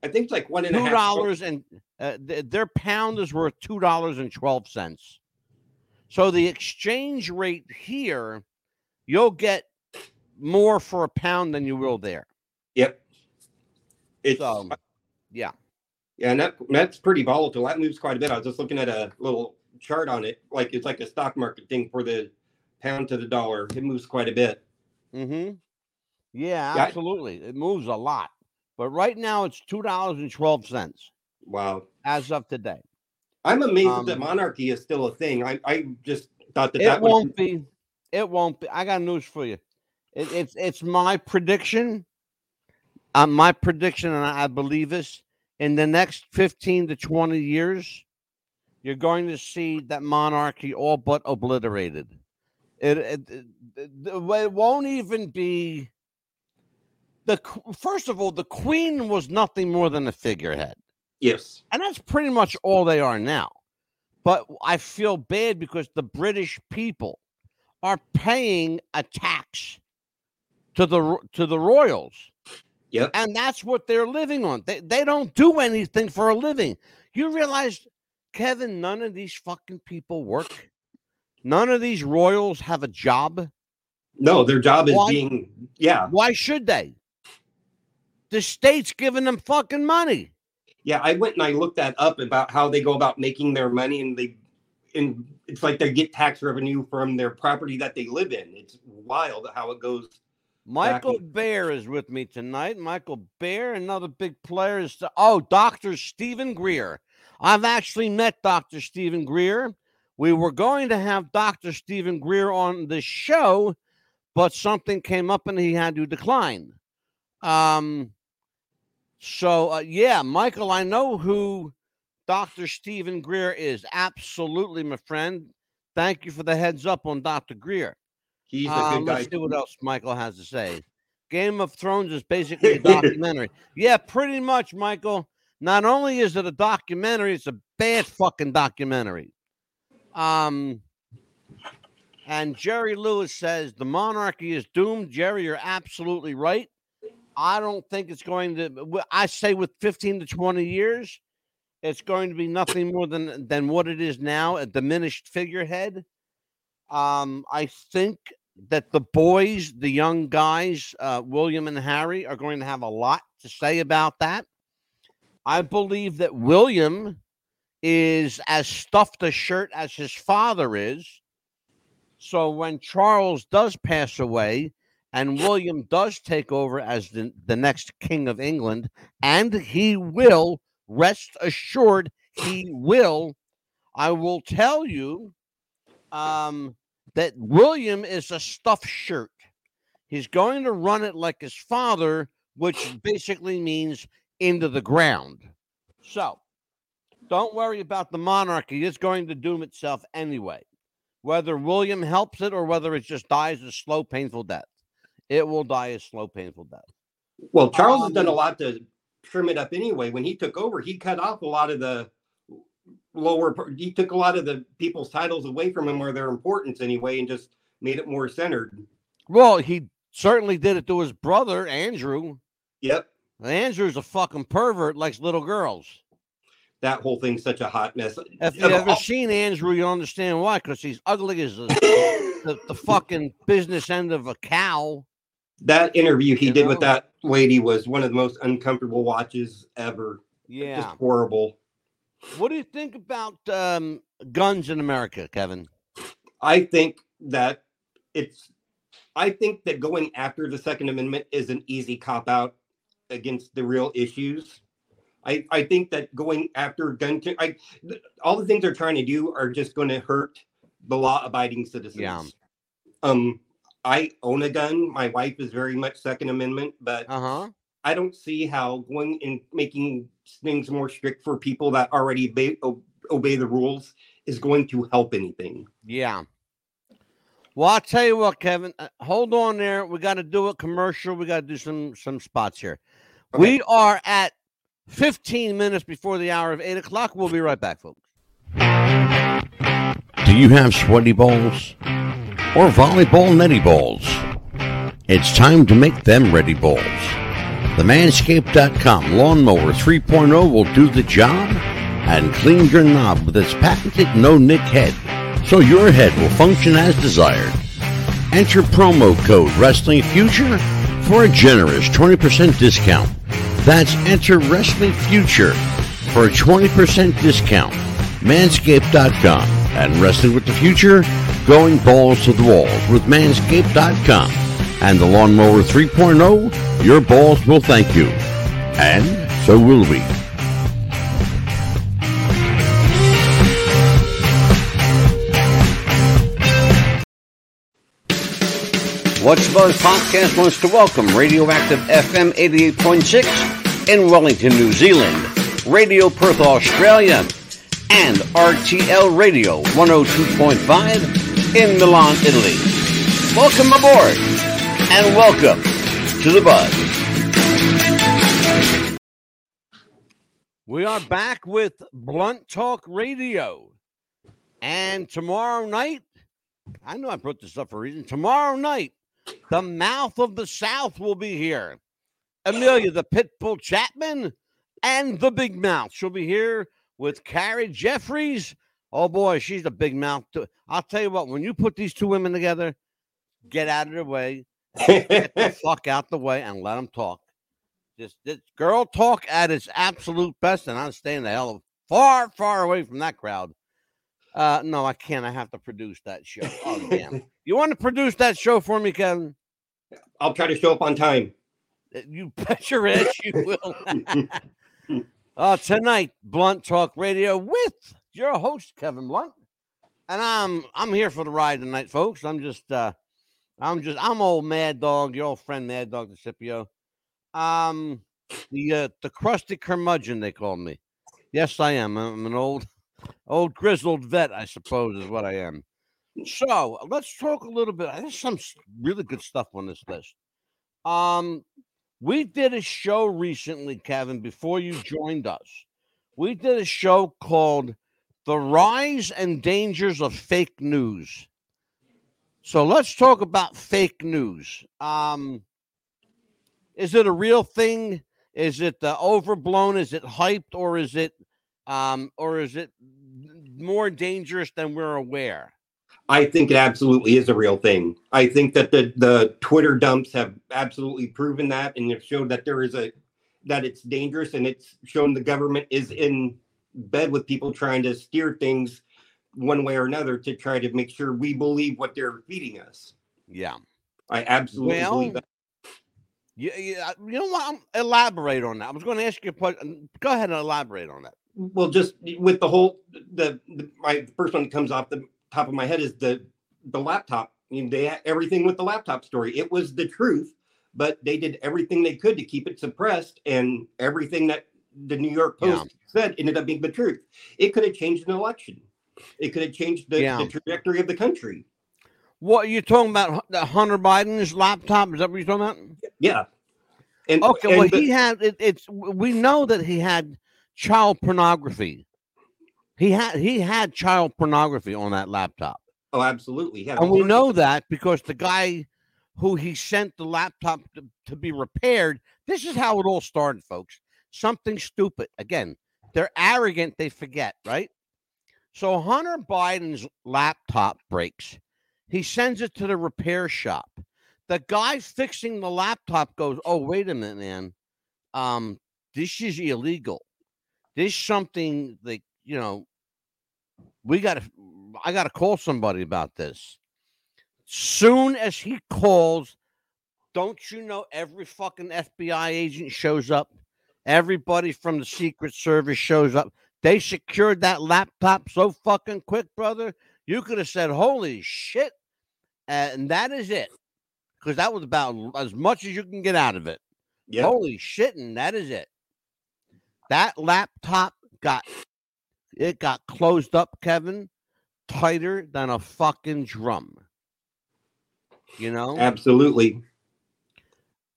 I think it's like one and a two dollars and uh, th- their pound is worth two dollars and twelve cents. So the exchange rate here, you'll get more for a pound than you will there. Yep. It's So, yeah, yeah, and that that's pretty volatile. That moves quite a bit. I was just looking at a little chart on it, like it's like a stock market thing for the pound to the dollar. It moves quite a bit. mm-hmm. yeah, Yeah. absolutely. It moves a lot, but right now it's two dollars and twelve cents Wow. as of today. I'm amazed Um, that monarchy is still a thing. I, I just thought that It that won't be. It won't be. I got news for you. It, it's it's my prediction. Uh, my prediction, and I, I believe this. In the next fifteen to twenty years, you're going to see that monarchy all but obliterated. It it, it, it, won't even be. The first of all, the queen was nothing more than a figurehead. yes. And that's pretty much all they are now. But I feel bad because the British people are paying a tax to the to the royals. Yep. And that's what they're living on. They they don't do anything for a living. You realize, Kevin, none of these fucking people work. None of these royals have a job. No, their job is Why? being yeah. Why should they? The state's giving them fucking money. Yeah, I went and I looked that up about how they go about making their money and they and it's like they get tax revenue from their property that they live in. It's wild how it goes. Michael Bear is with me tonight. Michael Bear, another big player is oh, Dr. Steven Greer. I've actually met Dr. Steven Greer. We were going to have Dr. Steven Greer on the show, but something came up and he had to decline. Um, so uh, yeah, Michael, I know who Dr. Steven Greer is. Absolutely, my friend. Thank you for the heads up on Dr. Greer. He's a Um, good guy. let's see what else Michael has to say. Game of Thrones is basically a [LAUGHS] documentary. yeah, pretty much, Michael. Not only is it a documentary, it's a bad fucking documentary. Um, and Jerry Lewis says the monarchy is doomed. Jerry, you're absolutely right. I don't think it's going to. I say with 15 to 20 years, it's going to be nothing more than than what it is now, a diminished figurehead. Um, I think that the boys, the young guys, uh, William and Harry, are going to have a lot to say about that. I believe that William is as stuffed a shirt as his father is. So when Charles does pass away and William does take over as the, the next king of England, and he will, rest assured, he will, I will tell you um, that William is a stuffed shirt. He's going to run it like his father, which basically means into the ground. So don't worry about the monarchy. It's going to doom itself anyway. Whether William helps it or whether it just dies a slow, painful death, it will die a slow, painful death. Well, Charles has done a Um, lot to trim it up anyway. When he took over, he cut off a lot of the lower. per- He took a lot of the people's titles away from him or their importance anyway, and just made it more centered. Well, he certainly did it to his brother Andrew. Yep. Andrew's a fucking pervert, likes little girls. That whole thing's such a hot mess. If you've ever seen Andrew, you'll understand why. Because he's ugly as a, [LAUGHS] the, the fucking business end of a cow. that interview he You did with that lady was one of the most uncomfortable watches ever. Yeah. Just horrible. What do you think about um, guns in America, Kevin? I think that it's I think that going after the Second Amendment is an easy cop out against the real issues. I, I think that going after gun I, th- all the things they're trying to do are just going to hurt the law abiding citizens. Yeah. Um I own a gun. My wife is very much Second Amendment, but Uh huh. I don't see how going and making things more strict for people that already obey, obey the rules is going to help anything. Yeah. Well, I'll tell you what, Kevin. uh, hold on there. We got to do a commercial. We got to do some some spots here. We are at 15 minutes before the hour of eight o'clock. We'll be right back, folks. Do you have sweaty balls? Or volleyball netty balls? It's time to make them ready balls. The Manscaped.com Lawnmower 3.0 will do the job and clean your knob with its patented no nick head so your head will function as desired. Enter promo code Wrestling Future for a generous 20% discount. That's enter Wrestling Future for a 20% discount. Manscaped.com and Wrestling with the Future, going balls to the walls with Manscaped.com and the Lawnmower 3.0, your balls will thank you. And so will we. What's Buzz Podcast wants to welcome Radioactive FM 88.6 in Wellington, New Zealand, Radio Perth, Australia, and RTL Radio 102.5 in Milan, Italy. Welcome aboard and welcome to the Buzz. We are back with Blunt Talk Radio. And tomorrow night, I know I brought this up for a reason. Tomorrow night, the mouth of the South will be here. Amelia, the Pitbull Chapman, and the Big Mouth. She'll be here with Carrie Jeffries. Oh boy, she's a big mouth. too. I'll tell you what, when you put these two women together, get out of their way, get the [LAUGHS] fuck out the way, and let them talk. Just this girl talk at its absolute best, and I'm staying the hell of far, far away from that crowd. Uh, no, I can't. I have to produce that show. Oh damn! [LAUGHS] You want to produce that show for me, Kevin? I'll try to show up on time. Uh, You [LAUGHS] bet your ass you will. [LAUGHS] uh, tonight, Blunt Talk Radio with your host Kevin Blunt, and I'm I'm here for the ride tonight, folks. I'm just uh, I'm just I'm old Mad Dog, your old friend Mad Dog DiSipio. Um, the uh, the crusty curmudgeon they call me. Yes, I am. I'm an old old grizzled vet, I suppose, is what I am. So let's talk a little bit. There's some really good stuff on this list. Um, we did a show recently, Kevin, before you joined us. We did a show called The Rise and Dangers of Fake News. So let's talk about fake news. Um, is it a real thing? Is it uh, overblown? Is it hyped, or is it, um, or is it more dangerous than we're aware? I think it absolutely is a real thing. I think that the the Twitter dumps have absolutely proven that, and have showed that there is a that it's dangerous, and it's shown the government is in bed with people trying to steer things one way or another to try to make sure we believe what they're feeding us. Yeah. I absolutely Well, believe that. Yeah, yeah. You know what? I'm, elaborate on that. I was going to ask you a question. Go ahead and elaborate on that. Well, just with the whole the, the my first one that comes off the top of my head is the the laptop. I mean, they had everything with the laptop story. It was the truth, but they did everything they could to keep it suppressed, and everything that the New York Yeah. Post said ended up being the truth. It could have changed an election. It could have changed the, Yeah. the trajectory of the country. What are you talking about? The Hunter Biden's laptop? Is that what you're talking about? Yeah. And Okay. and well, the- he had it, it's. We know that he had child pornography. He had he had child pornography on that laptop, oh, absolutely. Yeah. and we know that because the guy who he sent the laptop to, to be repaired. This is how it all started, folks. Something stupid. Again, they're arrogant, they forget, right? So Hunter Biden's laptop breaks. He sends it to the repair shop. The guy fixing the laptop goes, "Oh, wait a minute, man. Um, this is illegal. This is something that you know. We got to. I got to call somebody about this." Soon as he calls, don't you know every fucking FBI agent shows up? Everybody from the Secret Service shows up. They secured that laptop so fucking quick, brother. You could have said, "Holy shit!" And that is it, because that was about as much as you can get out of it. Yep. Holy shit, and that is it. That laptop got it got closed up, Kevin, tighter than a fucking drum. You know, Absolutely.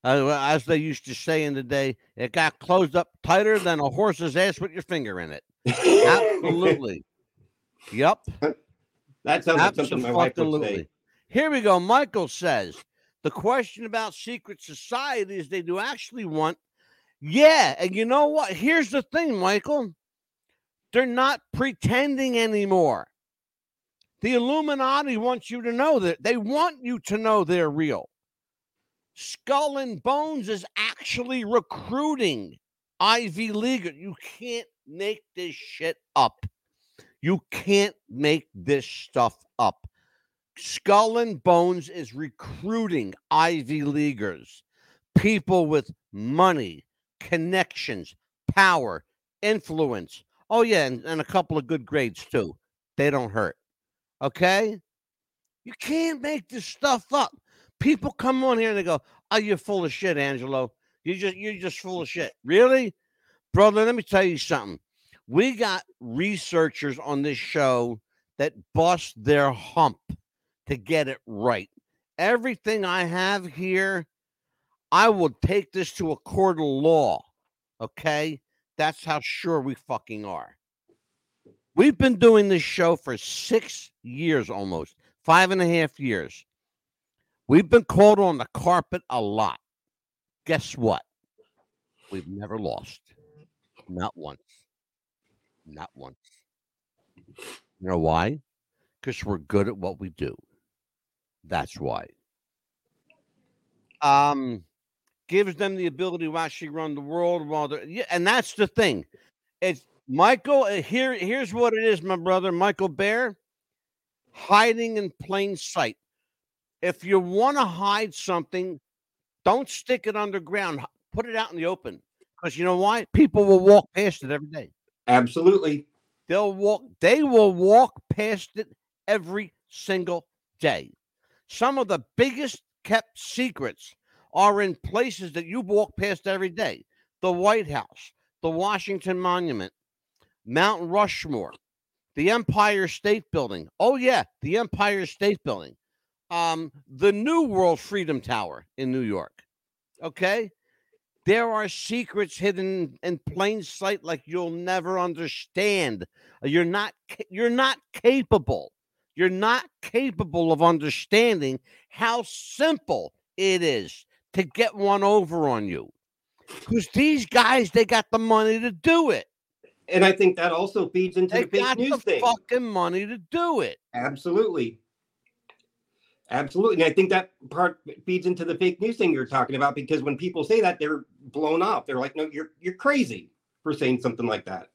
As they used to say in the day, it got closed up tighter than a horse's ass with your finger in it. [LAUGHS] Absolutely. yep. that sounds like something my wife would say. Here we go. Michael says the question about secret societies they do actually want. Yeah, and you know what? Here's the thing, Michael. They're not pretending anymore. The Illuminati wants you to know that they want you to know they're real. Skull and Bones is actually recruiting Ivy League. You can't make this shit up. You can't make this stuff up. Skull and Bones is recruiting Ivy Leaguers, people with money, connections, power, influence. Oh, yeah, and, and a couple of good grades too. They don't hurt. Okay? You can't make this stuff up. People come on here and they go, Oh, you're full of shit, Angelo. You just you're just full of shit. Really? Brother, let me tell you something. We got researchers on this show that bust their hump to get it right. Everything I have here, I will take this to a court of law. Okay? That's how sure we fucking are. We've been doing this show for six years almost, five and a half years. We've been called on the carpet a lot. Guess what? We've never lost. Not once. Not once. You know why? Because we're good at what we do. That's why. Um, gives them the ability to actually run the world while they're yeah, and that's the thing. It's Michael. uh, Here, here's what it is, my brother, Michael Bear. Hiding in plain sight. If you want to hide something, don't stick it underground. Put it out in the open. Because you know why? People will walk past it every day. Absolutely. They'll walk, they will walk past it every single day. Some of the biggest kept secrets are in places that you walk past every day. The White House, the Washington Monument, Mount Rushmore, the Empire State Building. Oh, yeah, the Empire State Building. Um, the New World Freedom Tower in New York. Okay. There are secrets hidden in plain sight like you'll never understand. You're not you're not capable. You're not capable of understanding how simple it is to get one over on you. Because these guys, they got the money to do it. And I think that also feeds into They the fake got news the thing. fucking money to do it. Absolutely. Absolutely. And I think that part feeds into the fake news thing you're talking about because when people say that, they're blown off. They're like, no, you're you're crazy for saying something like that.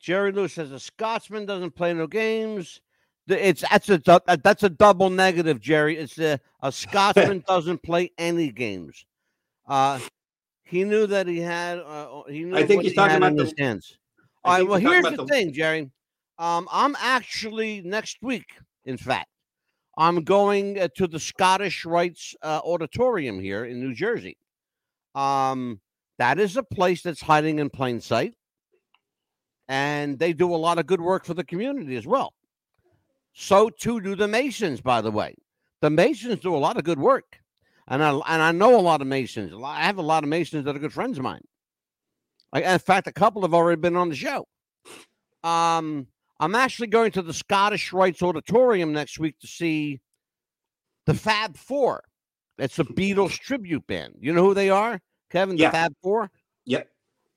Jerry Lewis says a Scotsman doesn't play no games. It's that's a that's a double negative, Jerry. It's a, a Scotsman [LAUGHS] doesn't play any games. Uh, he knew that he had. Uh, he knew I think he's he talking about the- his hands. All right. Well, here's the the- thing, Jerry. Um, I'm actually next week. In fact, I'm going uh, to the Scottish Rites uh, Auditorium here in New Jersey. Um, that is a place that's hiding in plain sight, and they do a lot of good work for the community as well. So too do the Masons, by the way. The Masons do a lot of good work, and I and I know a lot of Masons. I have a lot of Masons that are good friends of mine. I, in fact, a couple have already been on the show. Um, I'm actually going to the Scottish Rites Auditorium next week to see the Fab Four. It's a Beatles tribute band. You know who they are, Kevin? The Yeah. Fab Four. Yep.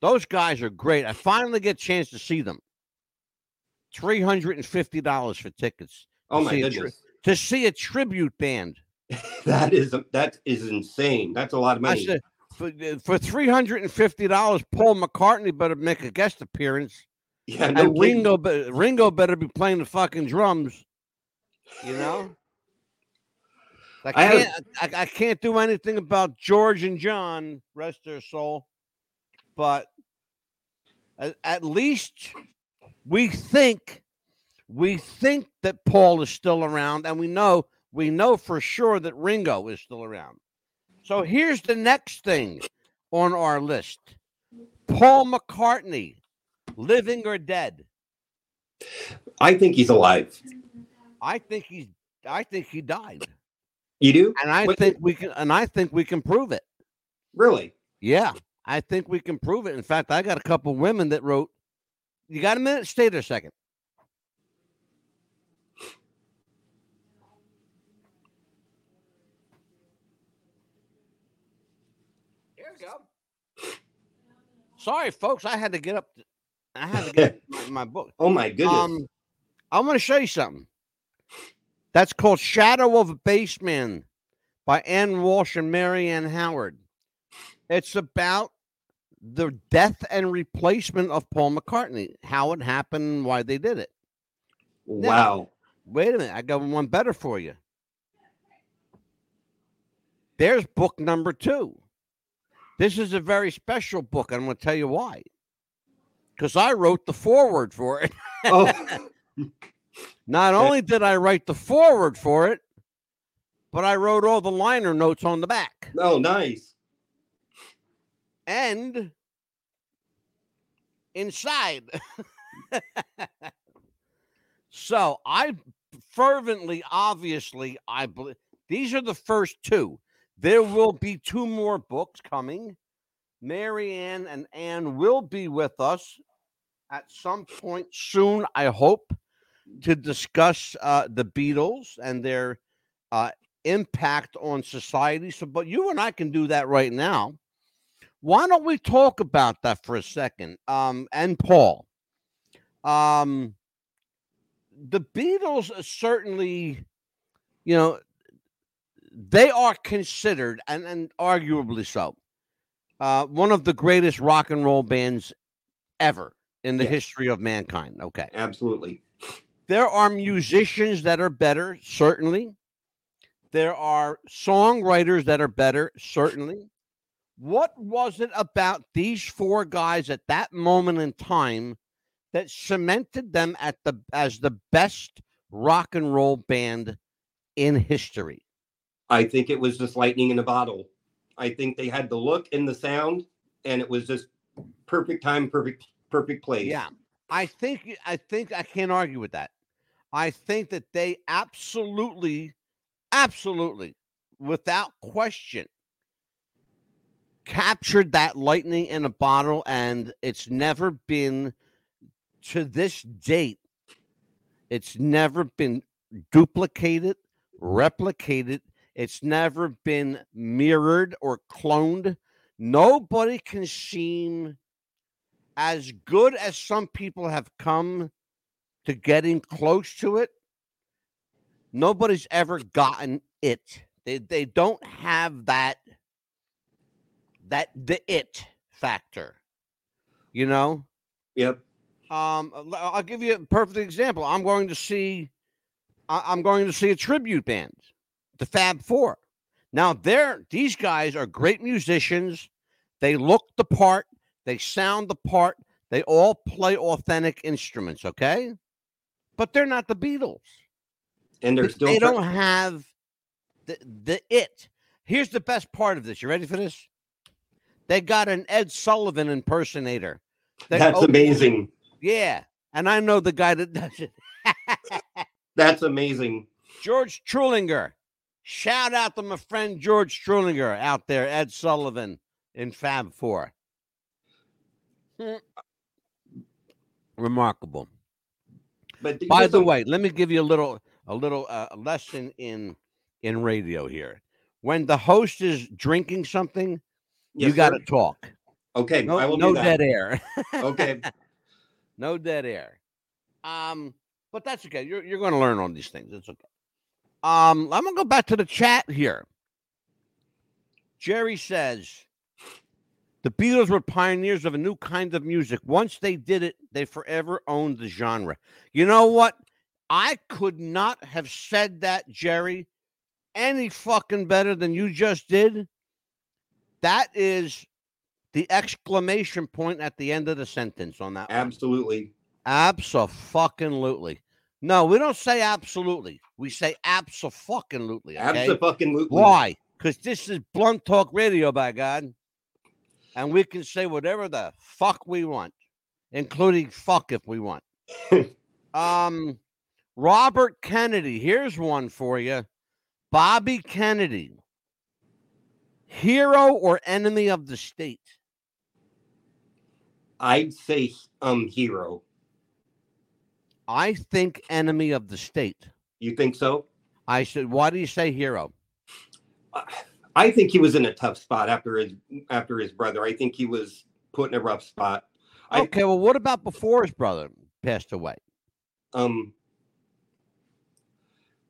Those guys are great. I finally get a chance to see them. Three hundred and fifty dollars for tickets Oh my a tri- goodness. to see a tribute band. [LAUGHS] That is that is insane. That's a lot of money. said for for three hundred and fifty dollars, Paul McCartney better make a guest appearance, yeah, no and. Ringo be- Ringo better be playing the fucking drums. You know. I I have- can't. I, I can't do anything about George and John, rest their soul, but at, at least we think we think that Paul is still around, and we know we know for sure that Ringo is still around. So here's the next thing on our list: Paul McCartney, living or dead. I think he's alive. I think he's. I think he died, You do? and I What- think we can. And I think we can prove it. Really? Yeah, I think we can prove it. In fact, I got a couple women that wrote. You got a minute? Stay there a second. Here we go. Sorry, folks. I had to get up. I had to get [LAUGHS] my, book. Oh my goodness. Um, I want to show you something. That's called Shadow of a Bassman by Ann Walsh and Mary Ann Howard. It's about the death and replacement of Paul McCartney, how it happened, why they did it. wow. Wait a minute, I got one better for you. There's book number two. This is a very special book. and I'm going to tell you why. Because I wrote the foreword for it. Oh, [LAUGHS] Not only did I write the foreword for it, but I wrote all the liner notes on the back. oh, nice. And inside. so I fervently, obviously, I believe these are the first two. There will be two more books coming. Mary Ann and Anne will be with us at some point soon, I hope, to discuss uh, the Beatles and their uh, impact on society. So, but you and I can do that right now. Why don't we talk about that for a second? Um, and Paul, um, the Beatles certainly, you know, they are considered and, and arguably so, uh, one of the greatest rock and roll bands ever in the Yes. history of mankind. Okay. Absolutely. There are musicians that are better, certainly. There are songwriters that are better, certainly. What was it about these four guys at that moment in time that cemented them at the as the best rock and roll band in history? I think it was just lightning in a bottle. I think they had the look and the sound, and it was just perfect time, perfect, perfect place. Yeah. I think I think I can't argue with that. I think that they absolutely, absolutely, without question, captured that lightning in a bottle, and it's never been to this date, it's never been duplicated, replicated, it's never been mirrored or cloned. Nobody can seem as good as some people have come to getting close to it, nobody's ever gotten it. They they don't have that that the it factor. You know? Yep. Um l- I'll give you a perfect example. I'm going to see I'm going to see a tribute band, the Fab Four. Now they're these guys are great musicians. They look the part, they sound the part, they all play authentic instruments, okay? But they're not the Beatles. And they're still they don't have the the it. Here's the best part of this. You ready for this? They got an Ed Sullivan impersonator. that That's amazing. Yeah, and I know the guy that does it. That's amazing. George Trulinger. Shout out to my friend George Trulinger out there, Ed Sullivan in Fab Four. Hmm. Remarkable. But By the way, let me give you a little a little uh, lesson in in radio here. When the host is drinking something, Yes, you got to talk. Okay, No, I will no do that. dead air. [LAUGHS] Okay. no dead air. Um, but that's okay. You're you're going to learn on these things. It's okay. Um, I'm gonna go back to the chat here. Jerry says the Beatles were pioneers of a new kind of music. Once they did it, they forever owned the genre. You know what? I could not have said that, Jerry, any fucking better than you just did. That is the exclamation point at the end of the sentence on that. one. Absolutely. Absolutely. No, we don't say absolutely. We say absolutely. Okay? Absolutely. Why? Because this is blunt talk radio, by God. And we can say whatever the fuck we want, including fuck if we want. [LAUGHS] um, Robert Kennedy. Here's one for you. Bobby Kennedy. Hero or enemy of the state? I'd say um hero. I think enemy of the state. You think so? I said, why do you say hero? I think he was in a tough spot after his after his brother. I think he was put in a rough spot. I- Okay, well, what about before his brother passed away? Um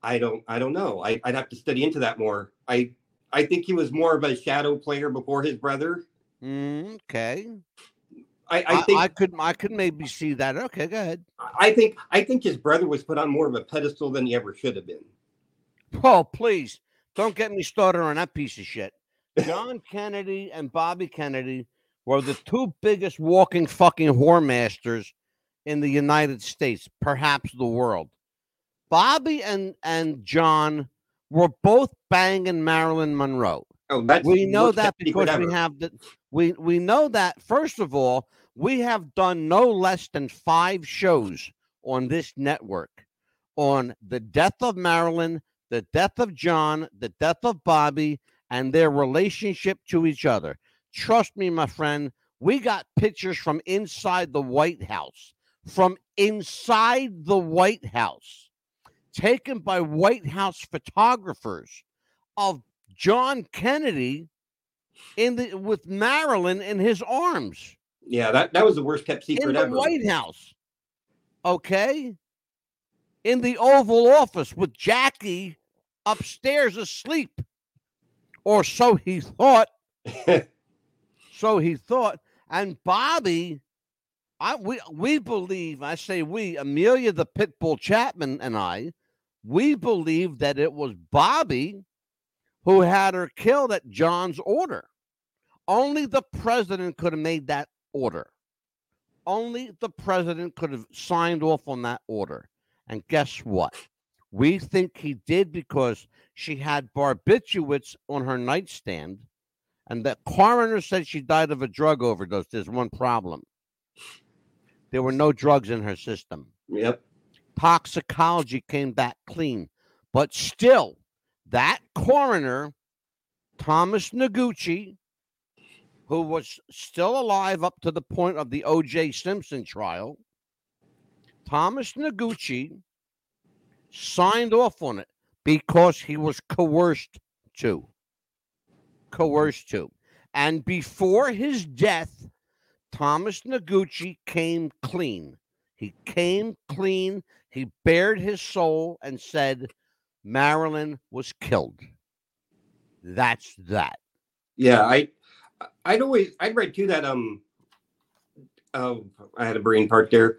I don't I don't know. I, I'd have to study into that more. I I think he was more of a shadow player before his brother. Mm, okay, I, I I, think I could I could maybe see that. Okay, go ahead. I think I think his brother was put on more of a pedestal than he ever should have been. Oh, please don't get me started on that piece of shit. John [LAUGHS] Kennedy and Bobby Kennedy were the two biggest walking fucking whore masters in the United States, perhaps the world. Bobby and and John were both banging Marilyn Monroe. Oh, that's we know that because we have the we we know that first of all we have done no less than five shows on this network. On the death of marilyn the death of john the death of bobby and their relationship to each other. Trust me my friend we got pictures from inside the white house. From inside the white house taken by white house photographers of John Kennedy in the with Marilyn in his arms Yeah, that, that was the worst kept in secret the ever. White House. Okay? In the Oval Office with Jackie upstairs asleep. Or so he thought. [LAUGHS] so he thought. And Bobby, I we we believe, I say we, Amelia the Pitbull Chapman and I, we believe that it was Bobby who had her killed at John's order. Only the president could have made that order. Only the president could have signed off on that order. And guess what? We think he did because she had barbiturates on her nightstand, and the coroner said she died of a drug overdose. There's one problem. There were no drugs in her system yep. toxicology came back clean. But still, that coroner, Thomas Noguchi, who was still alive up to the point of the O.J. Simpson trial, Thomas Noguchi signed off on it because he was coerced to. Coerced to. And before his death, Thomas Noguchi came clean. He came clean. He bared his soul and said Marilyn was killed. That's that. Yeah, I I'd always I'd read too that um oh I had a brain part there.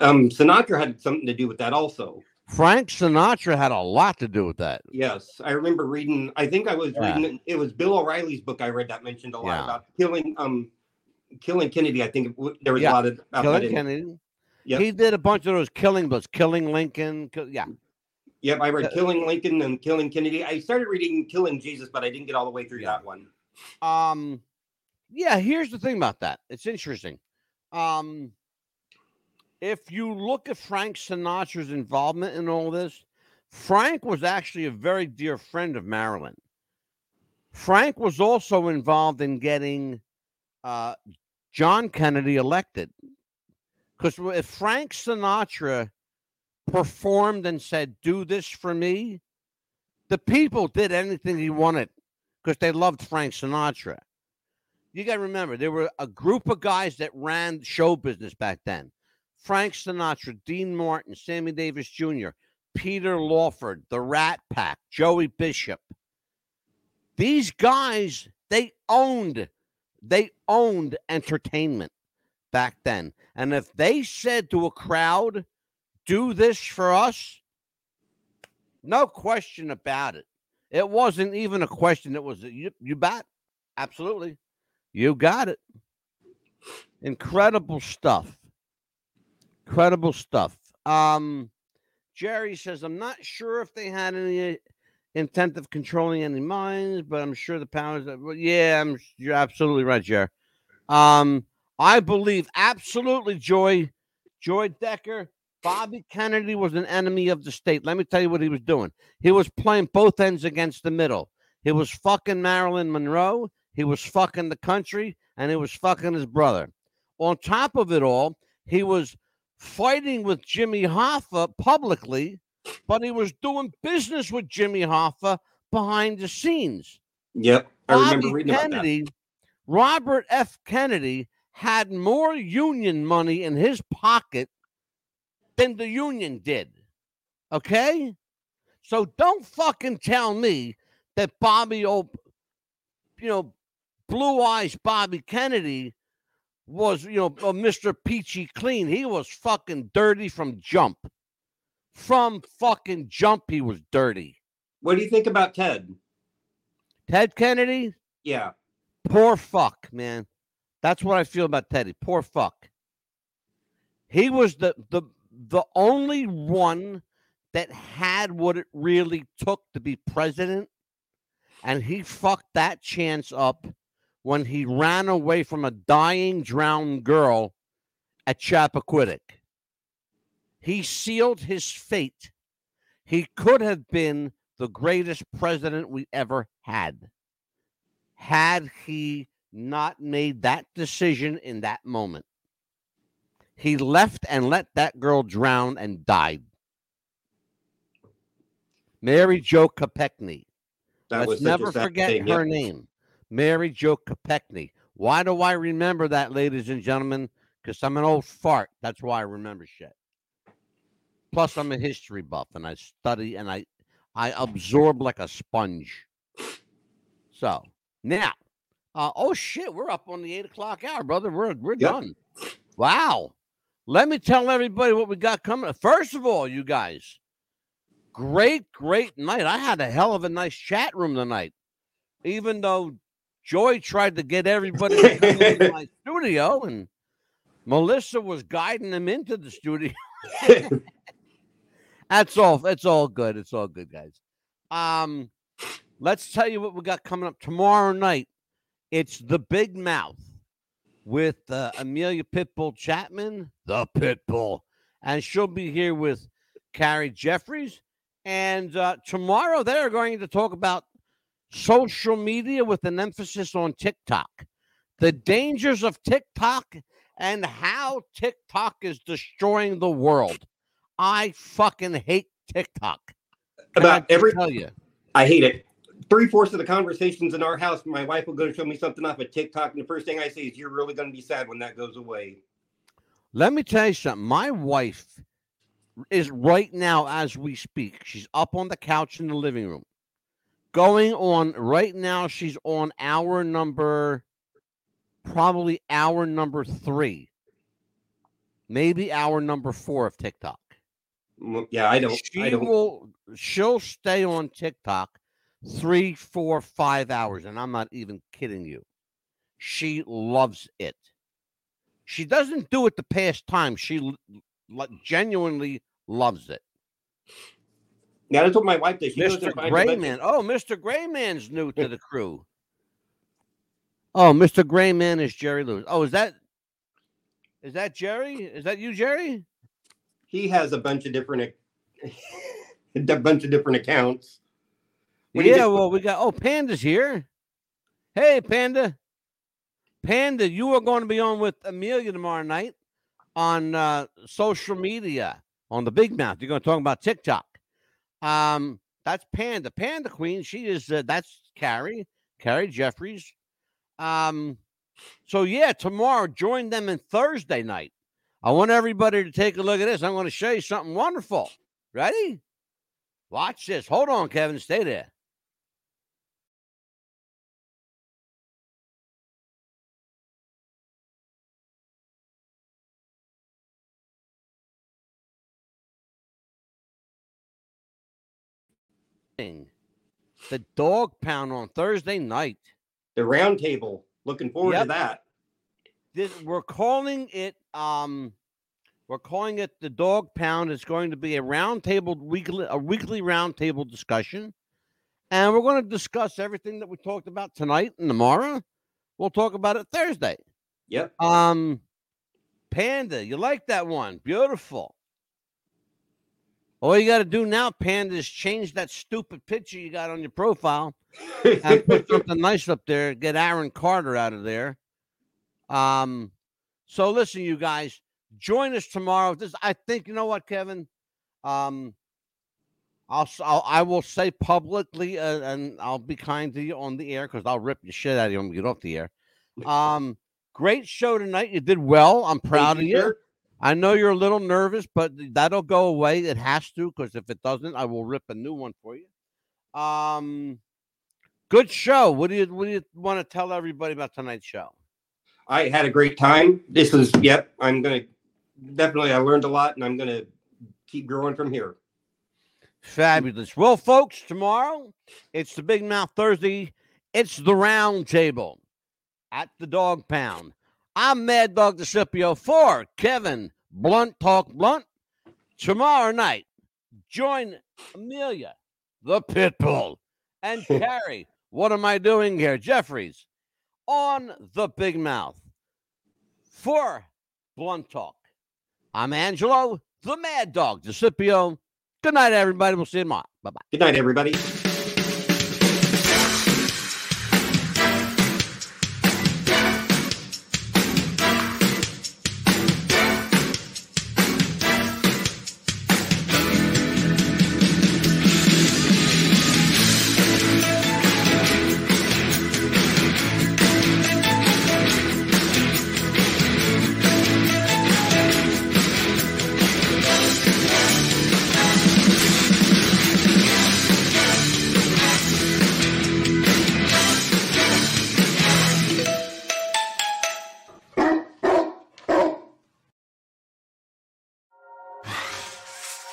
Um Sinatra had something to do with that also. Frank Sinatra had a lot to do with that. Yes, I remember reading. I think I was Yeah. reading. It was Bill O'Reilly's book. I read that mentioned a lot Yeah. about killing. Um, killing Kennedy. I think there was Yeah, a lot of about Killing in- Kennedy. Yep. He did a bunch of those killing books, Killing Lincoln. kill- yeah. Yep, I read Uh, Killing Lincoln and Killing Kennedy. I started reading Killing Jesus, but I didn't get all the way through Yeah. that one. Um, yeah, here's the thing about that. It's interesting. Um, if you look at Frank Sinatra's involvement in all this, Frank was actually a very dear friend of Marilyn. Frank was also involved in getting uh, John Kennedy elected. Because if Frank Sinatra performed and said, Do this for me, The people did anything he wanted because they loved Frank Sinatra. You got to remember, there were a group of guys that ran show business back then. Frank Sinatra, Dean Martin, Sammy Davis Jr., Peter Lawford, the Rat Pack, Joey Bishop. These guys, they owned, they owned entertainment back then. And if they said to a crowd, do this for us, no question about it. It wasn't even a question. It was, you, you bet. Absolutely. You got it. Incredible stuff. Incredible stuff. Um, Jerry says, I'm not sure if they had any intent of controlling any minds, but I'm sure the powers that well, yeah, I'm you're absolutely right, Jerry. Um, I believe absolutely Joy, Joy Decker, Bobby Kennedy was an enemy of the state. Let me tell you what he was doing. He was playing both ends against the middle. He was fucking Marilyn Monroe, he was fucking the country, and he was fucking his brother. On top of it all, he was fighting with Jimmy Hoffa publicly, but he was doing business with Jimmy Hoffa behind the scenes. Yep, I remember Bobby reading about that. Robert F. Kennedy had more union money in his pocket than the union did. Okay? So don't fucking tell me that Bobby, oh, you know, Blue Eyes Bobby Kennedy was, you know, Mr. Peachy Clean. He was fucking dirty from jump. From fucking jump, he was dirty. What do you think about Ted? Ted Kennedy, Yeah, Poor fuck, man. That's what I feel about Teddy. Poor fuck. He was the the the only one that had what it really took to be president, and he fucked that chance up when he ran away from a dying, drowned girl at Chappaquiddick. He sealed his fate. He could have been the greatest president we ever had had he not made that decision in that moment. He left and let that girl drown and died. Mary Jo Kopechne. that Let's never forget thing. her Yep. name. Mary Jo Kopechne. Why do I remember that, ladies and gentlemen? Because I'm an old fart. That's why I remember shit. Plus, I'm a history buff and I study and I I absorb like a sponge. So now, uh, oh shit, we're up on the eight o'clock hour, brother. We're we're Yep. done. Wow. Let me tell everybody what we got coming. First of all, you guys, great, great night. I had a hell of a nice chat room tonight. Even though Joy tried to get everybody to come [LAUGHS] into my studio and Melissa was guiding them into the studio. [LAUGHS] That's all. It's all good. It's all good, guys. Um, let's tell you what we got coming up tomorrow night. It's the Big Mouth with uh, Amelia Pitbull Chapman, the Pitbull, and she'll be here with Carrie Jeffries. And uh, tomorrow they're going to talk about social media with an emphasis on TikTok, the dangers of TikTok, and how TikTok is destroying the world. I fucking hate TikTok. Can I About every, tell you. I hate it. Three fourths of the conversations in our house, my wife will go to show me something off of TikTok, and the first thing I say is, "You're really going to be sad when that goes away." Let me tell you something. My wife is right now as we speak. She's up on the couch in the living room. Going on right now, she's on hour number, probably hour number three, maybe hour number four of TikTok. Yeah, I don't. She I don't. will. She'll stay on TikTok three, four, five hours, and I'm not even kidding you. She loves it. She doesn't do it to pass time. She genuinely loves it. Yeah, that's what my wife does. She Mr. and finds a bunch of- Grayman. Oh, Mr. Grayman's new to the crew. Oh, Mr. Grayman is Jerry Lewis. Oh, is that is that Jerry? Is that you, Jerry? He has a bunch of different, [LAUGHS] a bunch of different accounts. When yeah, just- well, we got oh, Panda's here. Hey, Panda. Panda, you are going to be on with Amelia tomorrow night on uh, social media on the Big Mouth. You're going to talk about TikTok. Um, That's Panda. Panda Queen. She is. Uh, that's Carrie. Carrie Jeffries. Um. So yeah, tomorrow join them in Thursday night. I want everybody to take a look at this. I'm going to show you something wonderful. Ready? Watch this. Hold on, Kevin. Stay there. The dog pound on Thursday night. The round table. Looking forward Yep. to that. This, we're calling it um we're calling it the dog pound. It's going to be a roundtable weekly a weekly roundtable discussion. And we're going to discuss everything that we talked about tonight and tomorrow. We'll talk about it Thursday. Yep. Um Panda, you like that one? Beautiful. All you got to do now, Panda, is change that stupid picture you got on your profile and put [LAUGHS] something nice up there. Get Aaron Carter out of there. Um, so listen, you guys, join us tomorrow. This, I think, you know what, Kevin. Um, I'll, I'll I will say publicly, uh, and I'll be kind to you on the air because I'll rip the shit out of you when we get off the air. Um, great show tonight. You did well. I'm proud of you. sir. I know you're a little nervous, but that'll go away. It has to, because if it doesn't, I will rip a new one for you. Um, good show. What do you what do you want to tell everybody about tonight's show? I had a great time. This was, yep, I'm going to definitely, I learned a lot and I'm going to keep growing from here. Fabulous. Well, folks, tomorrow it's the Big Mouth Thursday. It's the round table at the Dog Pound. I'm Mad Dog DiSipio for Kevin Blunt Talk Blunt. Tomorrow night, join Amelia, the Pitbull, and [LAUGHS] Carrie. What am I doing here? Jeffries on the Big Mouth for Blunt Talk. I'm Angelo, the Mad Dog DiSipio. Good night, everybody. We'll see you tomorrow. Bye bye. Good night, everybody.